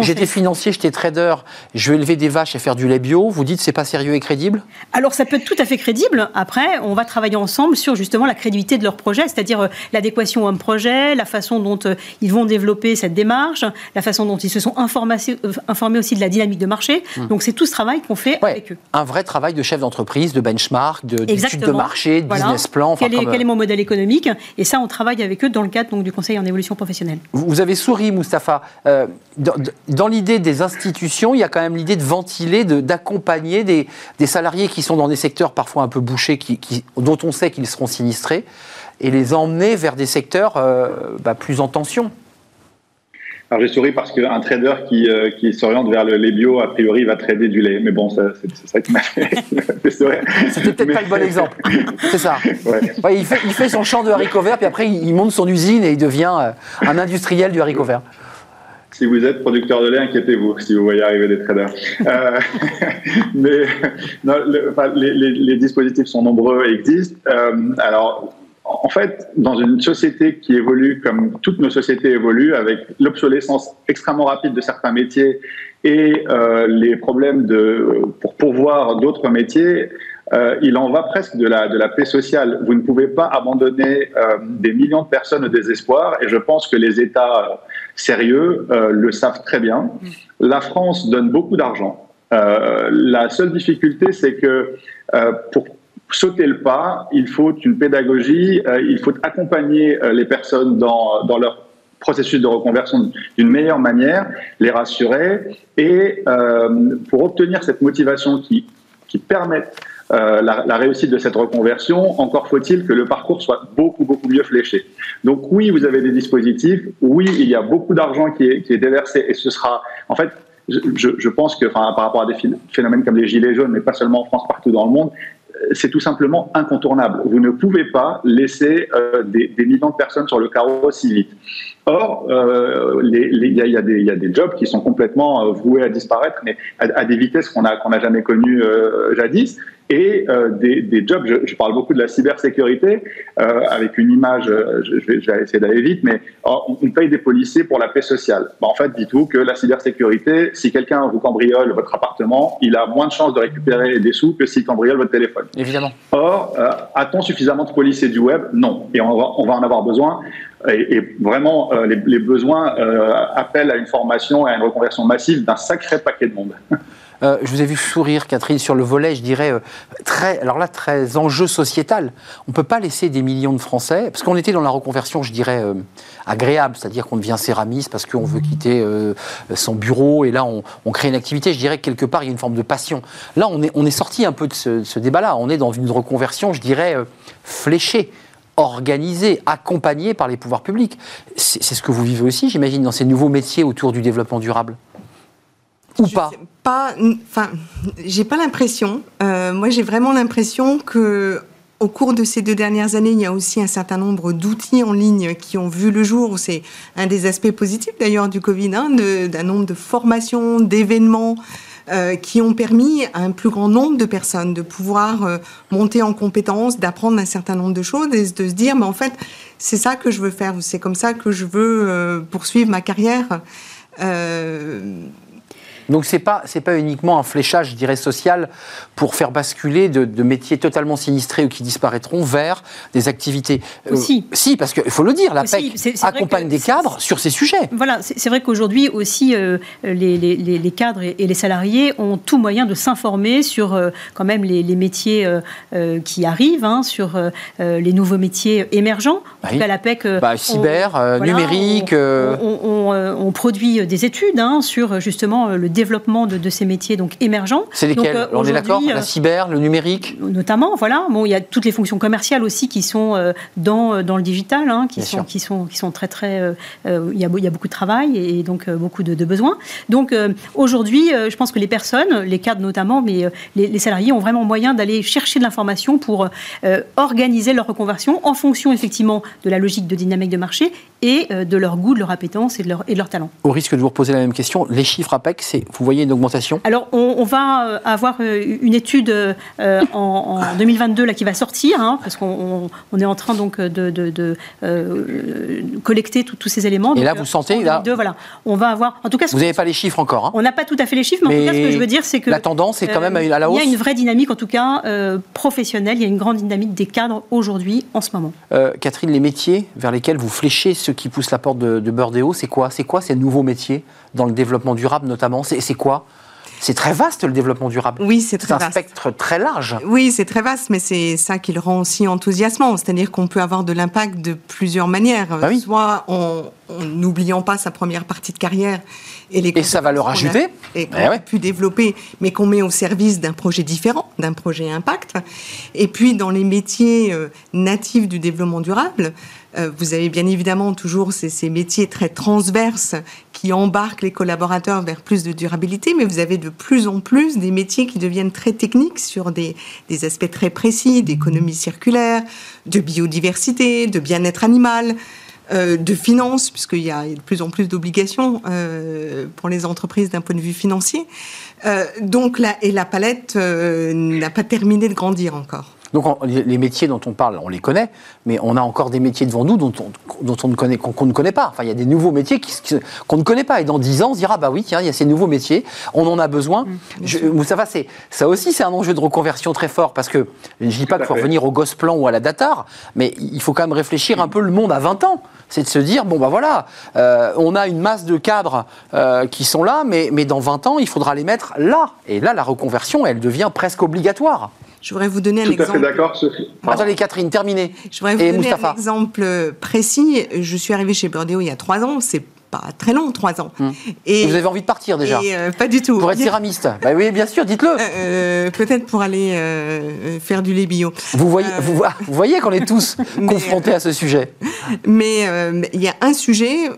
j'étais financier, j'étais trader, je vais élever des vaches et faire du lait bio. Vous dites c'est pas sérieux et crédible? Alors ça peut être tout à fait crédible. Après, on va travailler ensemble sur justement la crédibilité de leur projet, c'est-à-dire euh, l'adéquation à un projet, la façon dont ils vont développer cette démarche, la façon dont ils se sont informés, euh, informés aussi de la dynamique de marché. Hmm. Donc c'est tout ce travail qu'on fait avec eux. Un vrai travail de chef d'entreprise, de benchmark, d'études de, marché, de business plan. quel, est, quel, est, mon modèle économique? Et ça, on travaille avec eux dans le cadre donc, du conseil en évolution professionnelle. Vous avez souri, Mustapha. Euh, dans, l'idée des institutions, il y a quand même l'idée de ventiler, d'accompagner des, des, salariés qui sont dans des secteurs parfois un peu bouchés, qui, dont on sait qu'ils seront sinistrés, et les emmener vers des secteurs euh, bah, plus en tension. Alors j'ai souri parce qu'un trader qui, euh, qui s'oriente vers le lait bio, a priori, va trader du lait. Mais bon, c'est ça qui m'a fait, sourire. C'était peut-être pas le bon exemple. C'est ça. Ouais. il, fait, il, fait, son champ de haricots verts, puis après, il monte son usine et il devient euh, un industriel du haricot vert. Si vous êtes producteur de lait, inquiétez-vous si vous voyez arriver des traders. Euh, mais non, les, les, les, dispositifs sont nombreux et existent. alors, en fait, dans une société qui évolue comme toutes nos sociétés évoluent, avec l'obsolescence extrêmement rapide de certains métiers et euh, les problèmes de, pour pourvoir d'autres métiers, euh, il en va presque de la, de la paix sociale. Vous ne pouvez pas abandonner euh, des millions de personnes au désespoir, et je pense que les États sérieux le savent très bien. La France donne beaucoup d'argent. la seule difficulté, c'est que pour sauter le pas, il faut une pédagogie, euh, il faut accompagner euh, les personnes dans, dans leur processus de reconversion d'une meilleure manière, les rassurer, et euh, pour obtenir cette motivation qui, qui permette la, réussite de cette reconversion, encore faut-il que le parcours soit beaucoup, beaucoup mieux fléché. Donc oui, vous avez des dispositifs, oui, il y a beaucoup d'argent qui est, qui est déversé, et ce sera, en fait, je, je, pense que par rapport à des phénomènes comme les gilets jaunes, mais pas seulement en France, partout dans le monde, c'est tout simplement incontournable. Vous ne pouvez pas laisser euh, des, millions de personnes sur le carreau si vite. Or, il y, a des jobs qui sont complètement euh, voués à disparaître, mais à, des vitesses qu'on n'a jamais connues euh, jadis et euh, des, des, jobs. Je, parle beaucoup de la cybersécurité euh, avec une image. Euh, je, vais, je vais, essayer d'aller vite, mais oh, on paye des policiers pour la paix sociale. Bah, en fait, dites-vous que la cybersécurité, si quelqu'un vous cambriole votre appartement, il a moins de chances de récupérer des sous que s'il cambriole votre téléphone. Évidemment. Or, a-t-on suffisamment de policiers du web? Non. Et on va, on va en avoir besoin. Et, vraiment, les, besoins appellent à une formation et à une reconversion massive d'un sacré paquet de monde. Euh, je vous ai vu sourire, Catherine, sur le volet, je dirais, euh, très, alors là, très enjeu sociétal. On ne peut pas laisser des millions de Français, parce qu'on était dans la reconversion, je dirais, euh, agréable, c'est-à-dire qu'on devient céramiste parce qu'on veut quitter son bureau, et là, on, crée une activité. Je dirais que quelque part, il y a une forme de passion. Là, on est, sorti un peu de ce débat-là. On est dans une reconversion, je dirais, fléchée organisée, accompagnée par les pouvoirs publics. C'est ce que vous vivez aussi, j'imagine, dans ces nouveaux métiers autour du développement durable ou pas Pas, enfin, j'ai pas l'impression. Euh, moi, j'ai vraiment l'impression que au cours de ces deux dernières années, il y a aussi un certain nombre d'outils en ligne qui ont vu le jour. C'est un des aspects positifs d'ailleurs du Covid, hein, d'un nombre de formations, d'événements. Euh, qui ont permis à un plus grand nombre de personnes de pouvoir euh, monter en compétences, d'apprendre un certain nombre de choses et de se dire, mais en fait, c'est ça que je veux faire, c'est comme ça que je veux poursuivre ma carrière. Donc c'est pas c'est pas uniquement un fléchage, je dirais, social pour faire basculer de, métiers totalement sinistrés ou qui disparaîtront vers des activités. Euh, aussi. si, parce qu'il faut le dire, la PEC accompagne des cadres sur ces sujets. Voilà, c'est vrai qu'aujourd'hui aussi euh, les, les, les, cadres et, les salariés ont tout moyen de s'informer sur euh, quand même les, métiers qui arrivent, hein, sur les nouveaux métiers émergents. En tout cas, la PEC. Bah, cyber, numérique. On, on, produit des études hein, sur justement le développement de, ces métiers donc émergents. C'est lesquels euh, On est d'accord La euh, cyber, le numérique Notamment, voilà. Bon, il y a toutes les fonctions commerciales aussi qui sont euh, dans, dans le digital, hein, qui, sont, qui, sont, qui sont très, très. il, y a, il y a beaucoup de travail et donc beaucoup de, besoins. Donc aujourd'hui, je pense que les personnes, les cadres notamment, mais les, salariés ont vraiment moyen d'aller chercher de l'information pour organiser leur reconversion en fonction effectivement de la logique de dynamique de marché et de leur goût, de leur appétence et de leur, et de leur talent. Au risque de vous reposer la même question, les chiffres APEC, c'est vous voyez une augmentation? Alors, on, va euh, avoir euh, une étude euh, en, 2022 là, qui va sortir, hein, parce qu'on est en train donc de, collecter tous ces éléments. Et là, vous sentez là, voilà, on va avoir. En tout cas, vous n'avez pas les chiffres encore. Hein on n'a pas tout à fait les chiffres, mais, en tout cas, ce que je veux dire, c'est que la tendance est quand même à la hausse. Il y a une vraie dynamique, en tout cas professionnelle. Il y a une grande dynamique des cadres aujourd'hui, en ce moment. Catherine, les métiers vers lesquels vous fléchez ceux qui poussent la porte de, de Bordeaux, c'est quoi? C'est quoi ces nouveaux métiers? Dans le développement durable notamment C'est quoi? C'est très vaste le développement durable. Oui, c'est très vaste. C'est un spectre très large. Oui, c'est très vaste, mais c'est ça qui le rend aussi enthousiasmant. C'est-à-dire qu'on peut avoir de l'impact de plusieurs manières. Bah Soit en n'oubliant pas sa première partie de carrière et les et ça va le rajouter et qu'on a pu développer, mais qu'on met au service d'un projet différent, d'un projet impact. Et puis dans les métiers euh, natifs du développement durable, euh, vous avez bien évidemment toujours ces, métiers très transverses qui embarquent les collaborateurs vers plus de durabilité, mais vous avez de plus en plus des métiers qui deviennent très techniques sur des, aspects très précis d'économie circulaire, de biodiversité, de bien-être animal. Euh, de finances, puisqu'il y a de plus en plus d'obligations euh, pour les entreprises d'un point de vue financier. donc, la, et la palette n'a pas terminé de grandir encore. Donc les métiers dont on parle, on les connaît, mais on a encore des métiers devant nous dont on, dont on ne connaît qu'on ne connaît pas. Enfin, il y a des nouveaux métiers qu'on ne connaît pas. Et dans 10 ans, on se dira bah oui, tiens, il y a ces nouveaux métiers, on en a besoin. Mmh, ça va, c'est ça aussi, c'est un enjeu de reconversion très fort parce que je ne dis pas qu'il faut revenir au Gosplan ou à la Datar, mais il faut quand même réfléchir un peu le monde à 20 ans. C'est de se dire bon bah voilà, euh, on a une masse de cadres euh, qui sont là, mais, mais dans 20 ans, il faudra les mettre là. Et là, la reconversion, elle devient presque obligatoire. Je voudrais vous donner un exemple. d'accord. Attendez, Catherine, terminez. Je voudrais vous donner un exemple précis. Je suis arrivée chez Bordeaux il y a trois ans. C'est pas très long, trois ans. Hmm. Et, vous avez envie de partir déjà euh, Pas du tout. Pour être céramiste bah Oui, bien sûr, dites-le. Euh, euh, peut-être pour aller faire du lait bio. Vous voyez, vous, voyez qu'on est tous confrontés à ce sujet. Mais il y a un sujet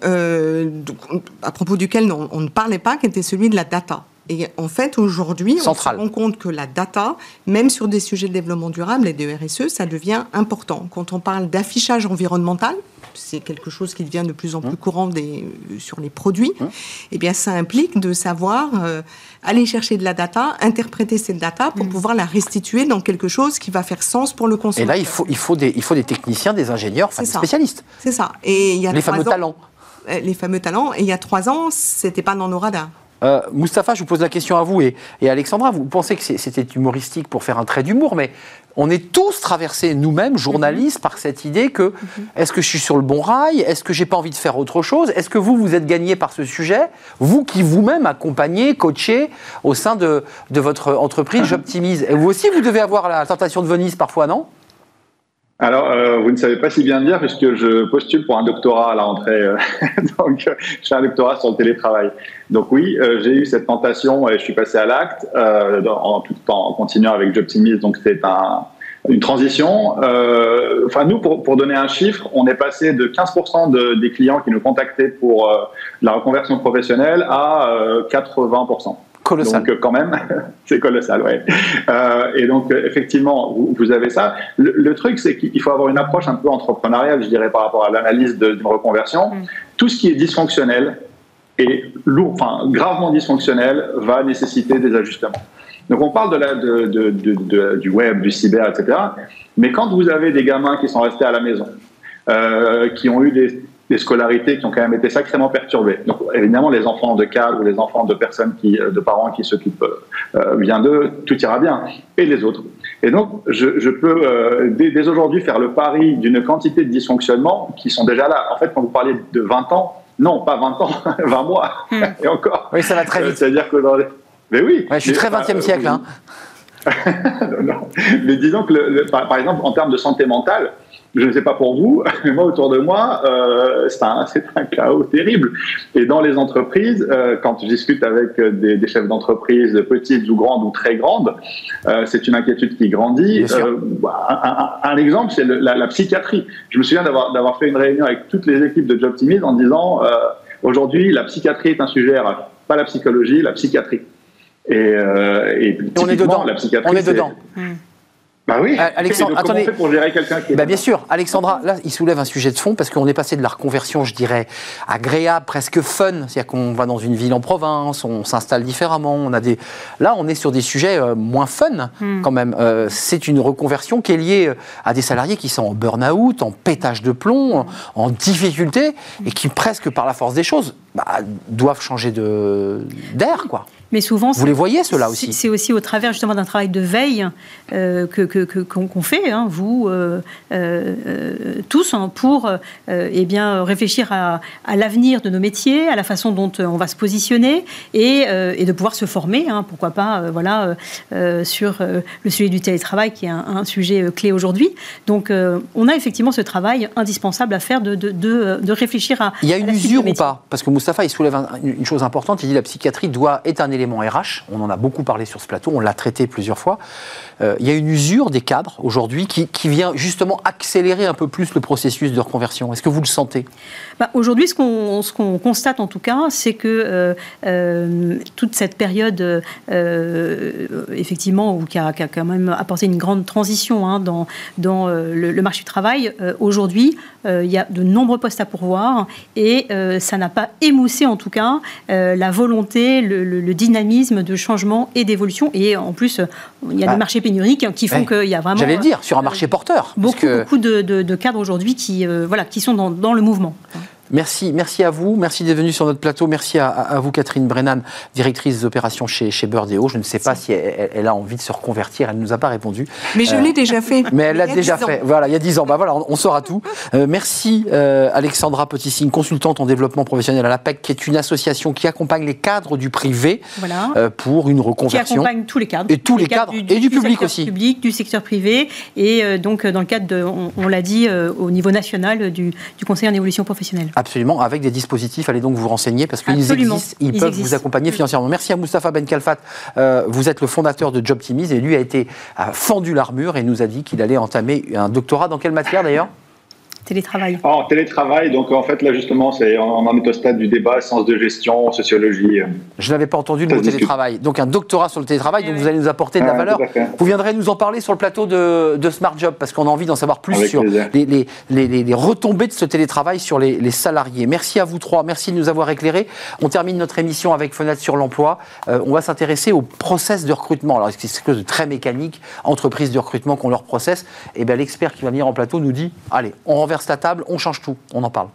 à propos duquel on ne parlait pas, qui était celui de la data. Et en fait, aujourd'hui, on se rend compte que la data, même sur des sujets de développement durable et de RSE, ça devient important. Quand on parle d'affichage environnemental, c'est quelque chose qui devient de plus en plus hein courant des, sur les produits, hein eh bien, ça implique de savoir euh, aller chercher de la data, interpréter cette data pour mmh. pouvoir la restituer dans quelque chose qui va faire sens pour le consommateur. Et là, il faut, il faut, des, il faut des techniciens, des ingénieurs, des spécialistes. C'est ça. Et il y a les fameux talents. Euh, les fameux talents. Et il y a trois ans, c'était pas dans nos radars. Euh, Moustapha, je vous pose la question à vous et, Alexandra. Vous pensez que c'était humoristique pour faire un trait d'humour, mais on est tous traversés nous-mêmes, journalistes, par cette idée que est-ce que je suis sur le bon rail? Est-ce que j'ai pas envie de faire autre chose? Est-ce que vous, vous êtes gagné par ce sujet? Vous qui vous-même accompagnez, coachez au sein de, de votre entreprise, j'optimise. Et vous aussi, vous devez avoir la tentation de Venise parfois, non? Alors, euh, vous ne savez pas si bien dire puisque je postule pour un doctorat à la rentrée. Euh, donc, je fais un doctorat sur le télétravail. Donc oui, euh, j'ai eu cette tentation et je suis passé à l'acte en tout temps en continuant avec Jobtimis. Donc c'est un, une transition. enfin, nous, pour, pour, donner un chiffre, on est passé de 15% de, des clients qui nous contactaient pour la reconversion professionnelle à 80%. Colossal. Donc quand même, c'est colossal, ouais. Euh, et donc effectivement, vous, vous avez ça. Le, truc, c'est qu'il faut avoir une approche un peu entrepreneuriale, je dirais, par rapport à l'analyse d'une reconversion. Mm. Tout ce qui est dysfonctionnel et lourd, enfin gravement dysfonctionnel, va nécessiter des ajustements. Donc on parle de la, de, de, de, du web, du cyber, etc. Mais quand vous avez des gamins qui sont restés à la maison, euh, qui ont eu des, des scolarités qui ont quand même été sacrément perturbées. Donc évidemment, les enfants de cadres ou les enfants de personnes qui, euh, de parents qui s'occupent euh, bien d'eux, tout ira bien, et les autres. Et donc, je, je peux euh, dès, aujourd'hui faire le pari d'une quantité de dysfonctionnements qui sont déjà là. En fait, quand vous parlez de 20 ans, non, pas 20 ans, 20 mois, hmm. et encore. Oui, ça va très vite. C'est-à-dire que Mais oui. je suis très 20e siècle. Hein. non, Mais disons que, par, exemple, en termes de santé mentale, je ne sais pas pour vous, mais moi autour de moi, euh, c'est un, un, chaos terrible. Et dans les entreprises, euh, quand je discute avec des, des chefs d'entreprise petites ou grandes ou très grandes, euh, c'est une inquiétude qui grandit. Euh, bah, un, un, exemple, c'est la, la, psychiatrie. Je me souviens d'avoir fait une réunion avec toutes les équipes de Jobtimise en disant euh, aujourd'hui, la psychiatrie est un sujet, pas la psychologie, la psychiatrie. Et, et, on est dedans. La psychiatrie, on est dedans. Bah oui. Euh, Alexandre, attendez. pour gérer quelqu'un qui bah bien sûr, Alexandra, là, il soulève un sujet de fond parce qu'on est passé de la reconversion, je dirais, agréable, presque fun. C'est-à-dire qu'on va dans une ville en province, on s'installe différemment. On a des. Là, on est sur des sujets euh, moins fun hmm. quand même. Euh, c'est une reconversion qui est liée à des salariés qui sont en burn-out, en pétage de plomb, en, difficulté et qui presque par la force des choses bah, doivent changer de d'air, quoi. Mais souvent, vous les voyez ceux-là aussi. C'est aussi au travers justement d'un travail de veille euh, que qu'on fait, hein, vous euh, euh, tous, hein, pour eh bien réfléchir à, à l'avenir de nos métiers, à la façon dont on va se positionner et, et de pouvoir se former. Hein, pourquoi pas, voilà, sur le sujet du télétravail qui est un, un sujet clé aujourd'hui. Donc, on a effectivement ce travail indispensable à faire de, de, de, de réfléchir à. Il y a une usure ou pas? Parce que Moustapha, il soulève une chose importante. Il dit la psychiatrie doit être un élément RH. On en a beaucoup parlé sur ce plateau, on l'a traité plusieurs fois. Euh, il y a une usure des cadres aujourd'hui qui, vient justement accélérer un peu plus le processus de reconversion. Est-ce que vous le sentez? Bah, Aujourd'hui, ce qu'on constate en tout cas, c'est que euh, euh, toute cette période, effectivement, qui a, quand même apporté une grande transition hein, dans, dans le, marché du travail, aujourd'hui, il y a de nombreux postes à pourvoir et ça n'a pas émoussé en tout cas la volonté, le, le, dynamisme de changement et d'évolution. Et en plus, il y a des bah, marchés pénuriques qui font qu'il y a vraiment. J'allais dire, sur un marché porteur. Beaucoup, beaucoup de, de, cadres aujourd'hui qui, euh, voilà, qui sont dans, dans le mouvement. Merci, merci à vous, merci d'être venu sur notre plateau, merci à, vous Catherine Brennan, directrice des opérations chez, chez Burdeo. Je ne sais pas si elle, a envie de se reconvertir, elle ne nous a pas répondu. Mais je l'ai euh, déjà fait. Mais elle l'a déjà fait, voilà, il y a 10 ans. Bah voilà, on, saura tout. Euh, merci euh, Alexandra Petitine, consultante en développement professionnel à l'APEC, qui est une association qui accompagne les cadres du privé pour une reconversion. Qui accompagne tous les cadres. Et tous les cadres, et du, public aussi. Du public, du secteur privé, et donc dans le cadre, de, on, l'a dit, au niveau national du, du Conseil en évolution professionnelle. Absolument, avec des dispositifs. Allez donc vous renseigner parce qu'ils existent, ils, peuvent vous accompagner financièrement. Merci à Moustapha Ben Kalfat. Euh, vous êtes le fondateur de Jobtimize et lui a été a fendu l'armure et nous a dit qu'il allait entamer un doctorat dans quelle matière d'ailleurs? Télétravail. En télétravail, donc en fait là justement, c'est on en est au stade du débat, sens de gestion, sociologie. Je n'avais pas entendu le mot télétravail. Donc un doctorat sur le télétravail, donc vous allez nous apporter de la valeur. Vous viendrez nous en parler sur le plateau de, de Smart Job parce qu'on a envie d'en savoir plus sur les, les, les, les, retombées de ce télétravail sur les, salariés. Merci à vous trois, merci de nous avoir éclairés. On termine notre émission avec Fenêtre sur l'emploi. Euh, on va s'intéresser au process de recrutement. Alors c'est quelque chose de très mécanique, entreprise de recrutement qu'on leur processe. Et eh bien l'expert qui va venir en plateau nous dit, allez, on on change tout, on en parle.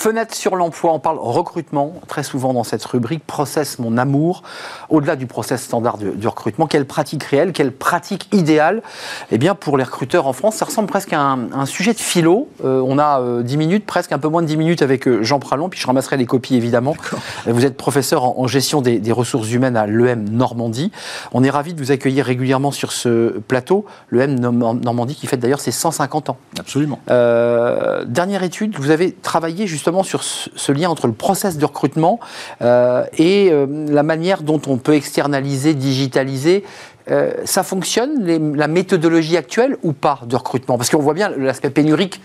Fenêtre sur l'emploi, on parle recrutement très souvent dans cette rubrique. Process mon amour. Au-delà du process standard du, du recrutement, quelle pratique réelle, quelle pratique idéale? Eh bien, pour les recruteurs en France, ça ressemble presque à un, un sujet de philo. Euh, on a euh, 10 minutes, presque un peu moins de 10 minutes avec euh, Jean Pralon, puis je ramasserai les copies évidemment. Euh, Vous êtes professeur en, en gestion des, des ressources humaines à l'EM Normandie. On est ravi de vous accueillir régulièrement sur ce plateau. L'EM Norm- Normandie qui fête d'ailleurs ses 150 ans. Absolument. Euh, dernière étude, vous avez travaillé justement sur ce, lien entre le process de recrutement euh, et euh, la manière dont on peut externaliser, digitaliser. Euh, ça fonctionne, les- la méthodologie actuelle ou pas de recrutement? Parce qu'on voit bien l'aspect pénurique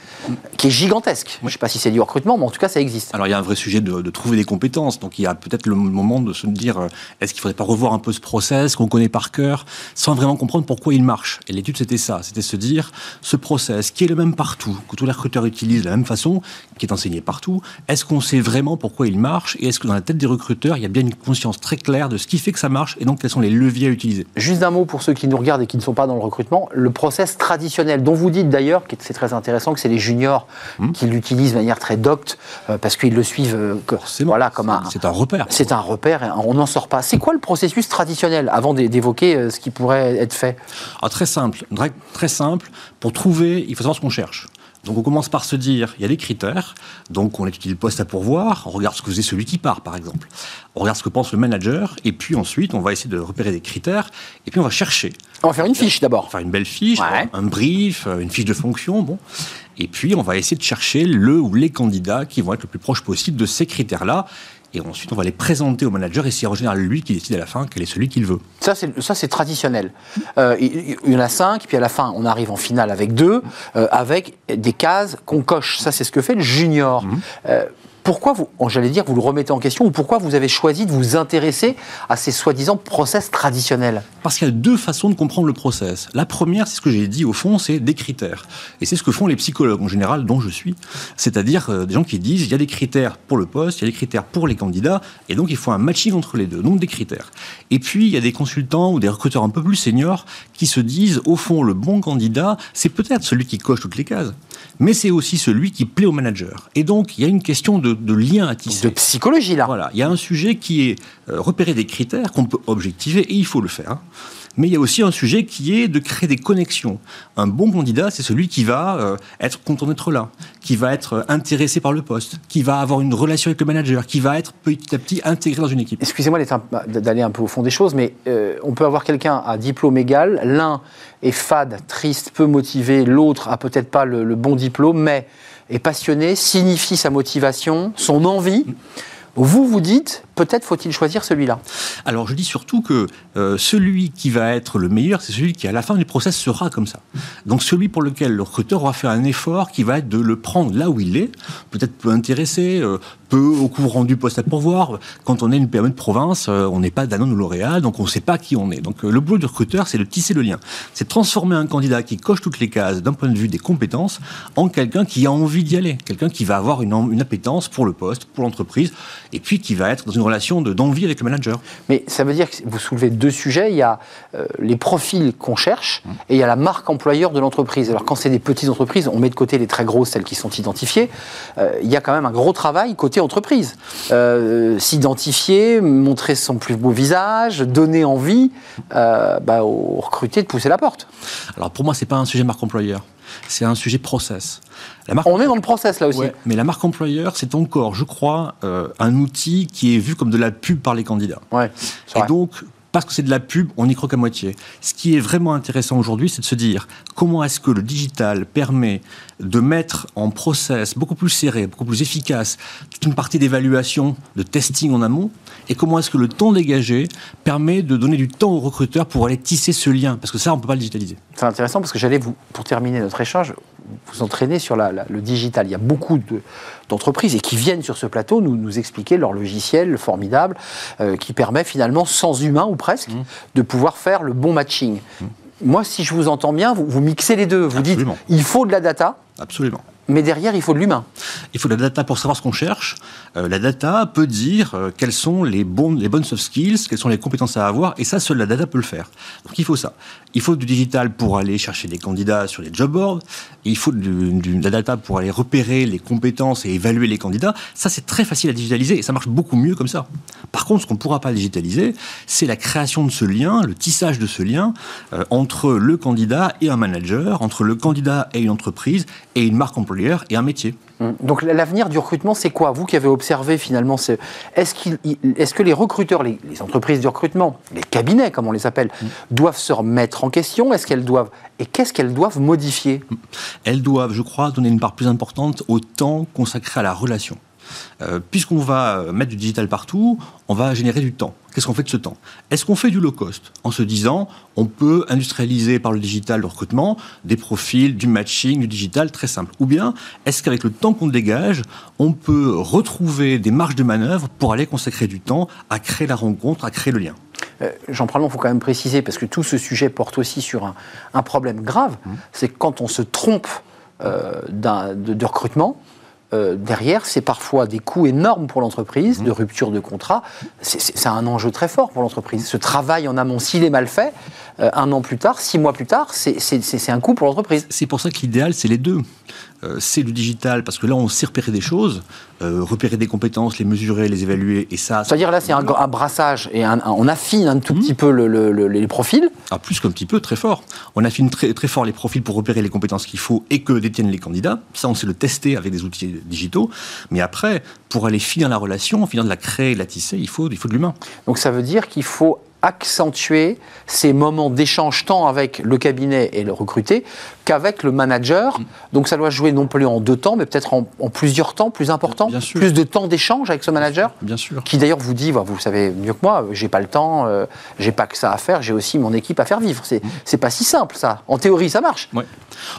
qui est gigantesque. Je ne sais pas si c'est du recrutement, mais en tout cas, ça existe. Alors il y a un vrai sujet de, de trouver des compétences. Donc il y a peut-être le moment de se dire euh, est-ce qu'il ne faudrait pas revoir un peu ce process qu'on connaît par cœur sans vraiment comprendre pourquoi il marche? Et l'étude c'était ça, c'était se dire ce process qui est le même partout, que tous les recruteurs utilisent de la même façon, qui est enseigné partout, est-ce qu'on sait vraiment pourquoi il marche? Et est-ce que dans la tête des recruteurs il y a bien une conscience très claire de ce qui fait que ça marche et donc quels sont les leviers à utiliser? Juste un mot pour ceux qui nous regardent et qui ne sont pas dans le recrutement, le process traditionnel, dont vous dites d'ailleurs, que c'est très intéressant, que c'est les juniors Hmm. qui l'utilisent de manière très docte, euh, parce qu'ils le suivent euh, voilà, comme un, c'est un repère. C'est un repère, et on n'en sort pas. C'est quoi le processus traditionnel, avant d'é- d'évoquer euh, ce qui pourrait être fait? Ah, très simple, très simple. Pour trouver, il faut savoir ce qu'on cherche. Donc on commence par se dire, il y a des critères, donc on étudie le poste à pourvoir, on regarde ce que faisait celui qui part par exemple, on regarde ce que pense le manager, et puis ensuite on va essayer de repérer des critères, et puis on va chercher, On va faire une fiche d'abord. faire une belle fiche, Ouais. un brief, euh, une fiche de fonction, bon, et puis on va essayer de chercher le ou les candidats qui vont être le plus proche possible de ces critères-là, et ensuite on va les présenter au manager, et c'est en général lui qui décide à la fin quel est celui qu'il veut. Ça, c'est ça, c'est traditionnel. Euh, il il y en a cinq, puis à la fin, on arrive en finale avec deux, euh, avec des cases qu'on coche. Ça, c'est ce que fait le junior. Euh, pourquoi vous, oh, j'allais dire, vous le remettez en question, ou pourquoi vous avez choisi de vous intéresser à ces soi-disant process traditionnels Parce qu'il y a deux façons de comprendre le process. La première, c'est ce que j'ai dit au fond, c'est des critères. Et c'est ce que font les psychologues en général, dont je suis. C'est-à-dire euh, des gens qui disent il y a des critères pour le poste, il y a des critères pour les candidats, et donc il faut un matching entre les deux, donc des critères. Et puis il y a des consultants ou des recruteurs un peu plus seniors qui se disent au fond le bon candidat, c'est peut-être celui qui coche toutes les cases, mais c'est aussi celui qui plaît au manager. Et donc il y a une question de, de lien à tisser. De psychologie, là. Voilà, il y a un sujet qui est euh, repérer des critères qu'on peut objectiver et il faut le faire. Mais il y a aussi un sujet qui est de créer des connexions. Un bon candidat, c'est celui qui va euh, être content d'être là, qui va être euh, intéressé par le poste, qui va avoir une relation avec le manager, qui va être petit à petit intégré dans une équipe. Excusez-moi d'aller un peu au fond des choses, mais euh, on peut avoir quelqu'un à diplôme égal. L'un est fade, triste, peu motivé. L'autre a peut-être pas le bon diplôme, mais est passionné, signifie sa motivation, son envie. Vous vous dites, peut-être faut-il choisir celui-là. Alors je dis surtout que euh, celui qui va être le meilleur, c'est celui qui à la fin du process sera comme ça. Donc celui pour lequel le recruteur aura fait un effort qui va être de le prendre là où il est, peut-être peu intéressé, euh, peu au courant du poste à pourvoir. Quand on est une PME de province, euh, on n'est pas Danone ou L'Oréal, donc on ne sait pas qui on est. Donc le boulot du recruteur, c'est de tisser le lien. C'est transformer un candidat qui coche toutes les cases d'un point de vue des compétences en quelqu'un qui a envie d'y aller, quelqu'un qui va avoir une, une appétence pour le poste, pour l'entreprise, et puis qui va être dans une relation de- d'envie avec le manager. Mais ça veut dire que vous soulevez deux sujets. Il y a euh, les profils qu'on cherche et il y a la marque employeur de l'entreprise. Alors quand c'est des petites entreprises, on met de côté les très grosses, celles qui sont identifiées. Euh, il y a quand même un gros travail côté entreprise. Euh, S'identifier, montrer son plus beau visage, donner envie bah, aux recrutés de pousser la porte. Alors pour moi, c'est pas un sujet marque employeur, c'est un sujet process. La marque On est dans le process là aussi. Ouais, mais la marque employeur, c'est encore, je crois, euh, un outil qui est vu comme de la pub par les candidats. Ouais, Et donc, parce que c'est de la pub, on y croque à moitié. Ce qui est vraiment intéressant aujourd'hui, c'est de se dire comment est-ce que le digital permet de mettre en process beaucoup plus serré, beaucoup plus efficace, toute une partie d'évaluation, de testing en amont, et comment est-ce que le temps dégagé permet de donner du temps aux recruteurs pour aller tisser ce lien, parce que ça, on ne peut pas le digitaliser. C'est intéressant parce que j'allais vous, pour terminer notre échange, vous entraîner sur la- la- le digital. Il y a beaucoup de- d'entreprises et qui viennent sur ce plateau nous, nous expliquer leur logiciel formidable euh, qui permet finalement, sans humain ou presque, Mmh. de pouvoir faire le bon matching. Moi, si je vous entends bien, vous, vous mixez les deux. Vous Absolument. dites il faut de la data, Absolument. Mais derrière, il faut de l'humain. Il faut de la data pour savoir ce qu'on cherche. Euh, la data peut dire euh, quelles sont les, bonnes soft skills, quelles sont les compétences à avoir, et ça, seule la data peut le faire. Donc il faut ça. Il faut du digital pour aller chercher des candidats sur les job boards. Il faut de la data pour aller repérer les compétences et évaluer les candidats. Ça, c'est très facile à digitaliser et ça marche beaucoup mieux comme ça. Par contre, ce qu'on ne pourra pas digitaliser, c'est la création de ce lien, le tissage de ce lien euh, entre le candidat et un manager, entre le candidat et une entreprise et une marque employeur et un métier. Hum. Donc l'avenir du recrutement, c'est quoi? Vous qui avez observé finalement, est-ce que les recruteurs, les, entreprises de recrutement, les cabinets comme on les appelle, hum. doivent se remettre en question? Est-ce qu'elles doivent et qu'est-ce qu'elles doivent modifier? Elles doivent, je crois, donner une part plus importante au temps consacré à la relation. Euh, puisqu'on va euh, mettre du digital partout, on va générer du temps. Qu'est-ce qu'on fait de ce temps? Est-ce qu'on fait du low cost? En se disant on peut industrialiser par le digital le recrutement des profils, du matching, du digital très simple Ou bien est-ce qu'avec le temps qu'on dégage, on peut retrouver des marges de manœuvre pour aller consacrer du temps à créer la rencontre, à créer le lien? Euh, Jean Pralon, il faut quand même préciser, parce que tout ce sujet porte aussi sur un, problème grave, mmh. c'est que quand on se trompe de recrutement, euh, derrière, c'est parfois des coûts énormes pour l'entreprise, de mmh. rupture de contrat. C'est un enjeu très fort pour l'entreprise. Ce travail en amont, s'il est mal fait, euh, un an plus tard, six mois plus tard, c'est un coût pour l'entreprise. C'est pour ça que l'idéal, c'est les deux. Euh, c'est du digital, parce que là, on sait repérer des choses, repérer des compétences, les mesurer, les évaluer, et ça... C'est-à-dire là, c'est un, brassage, et on affine un tout mmh. petit peu les profils. Ah, plus qu'un petit peu, très fort. On affine très, très fort les profils pour repérer les compétences qu'il faut et que détiennent les candidats. Ça, on sait le tester avec des outils digitaux. Mais après, pour aller finir la relation, finir de la créer, de la tisser, il faut, il faut de l'humain. Donc ça veut dire qu'il faut accentuer ces moments d'échange tant avec le cabinet et le recruté qu'avec le manager. Donc ça doit jouer non plus en deux temps, mais peut-être en, plusieurs temps plus importants, plus de temps d'échange avec ce manager. Bien sûr. Qui d'ailleurs vous dit, vous savez mieux que moi, j'ai pas le temps, euh, j'ai pas que ça à faire, j'ai aussi mon équipe à faire vivre. C'est mm. pas si simple ça. En théorie, ça marche. Ouais.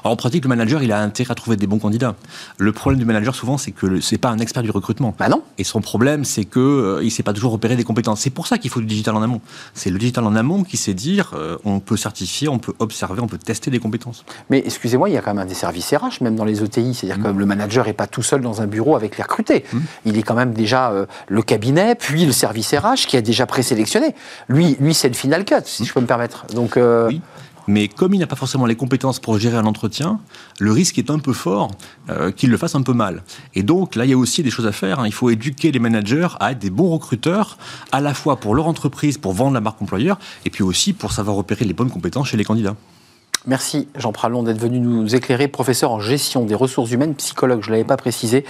en pratique, le manager, il a intérêt à trouver des bons candidats. Le problème du manager, souvent, c'est que c'est pas un expert du recrutement. Bah non. Et son problème, c'est que euh, il sait pas toujours repérer des compétences. C'est pour ça qu'il faut du digital en amont. C'est le digital en amont qui sait dire, euh, on peut certifier, on peut observer, on peut tester des compétences. Mais excusez-moi, il y a quand même des services RH, même dans les OTI. C'est-à-dire que mmh. le manager n'est pas tout seul dans un bureau avec les recrutés. Mmh. Il est quand même déjà euh, le cabinet, puis le service RH qui a déjà présélectionné. Lui, lui c'est le final cut, si mmh. je peux me permettre. Donc, oui. Mais comme il n'a pas forcément les compétences pour gérer un entretien, le risque est un peu fort euh, qu'il le fasse un peu mal. Et donc là, il y a aussi des choses à faire. Hein. Il faut éduquer les managers à être des bons recruteurs, à la fois pour leur entreprise, pour vendre la marque employeur, et puis aussi pour savoir repérer les bonnes compétences chez les candidats. Merci Jean Pralon d'être venu nous éclairer, professeur en gestion des ressources humaines, psychologue, je ne l'avais pas précisé.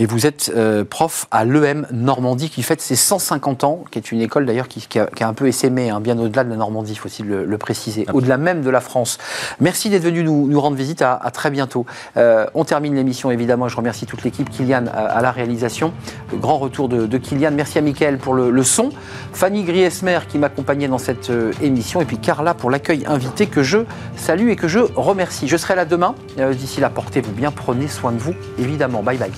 Et vous êtes euh, prof à l'EM Normandie qui fête ses 150 ans, qui est une école d'ailleurs qui, a, un peu essaimé, hein, bien au-delà de la Normandie, il faut aussi le, préciser, au-delà même de la France. Merci d'être venu nous, rendre visite, à, très bientôt. Euh, on termine l'émission évidemment, je remercie toute l'équipe, Kylian à, la réalisation, le grand retour de, de Kylian, merci à Mickaël pour le, son, Fanny Griesmer qui m'accompagnait dans cette euh, émission, et puis Carla pour l'accueil invité que je Salut et que je remercie. Je serai là demain. Euh, d'ici là, portez-vous bien, prenez soin de vous, évidemment. Bye bye.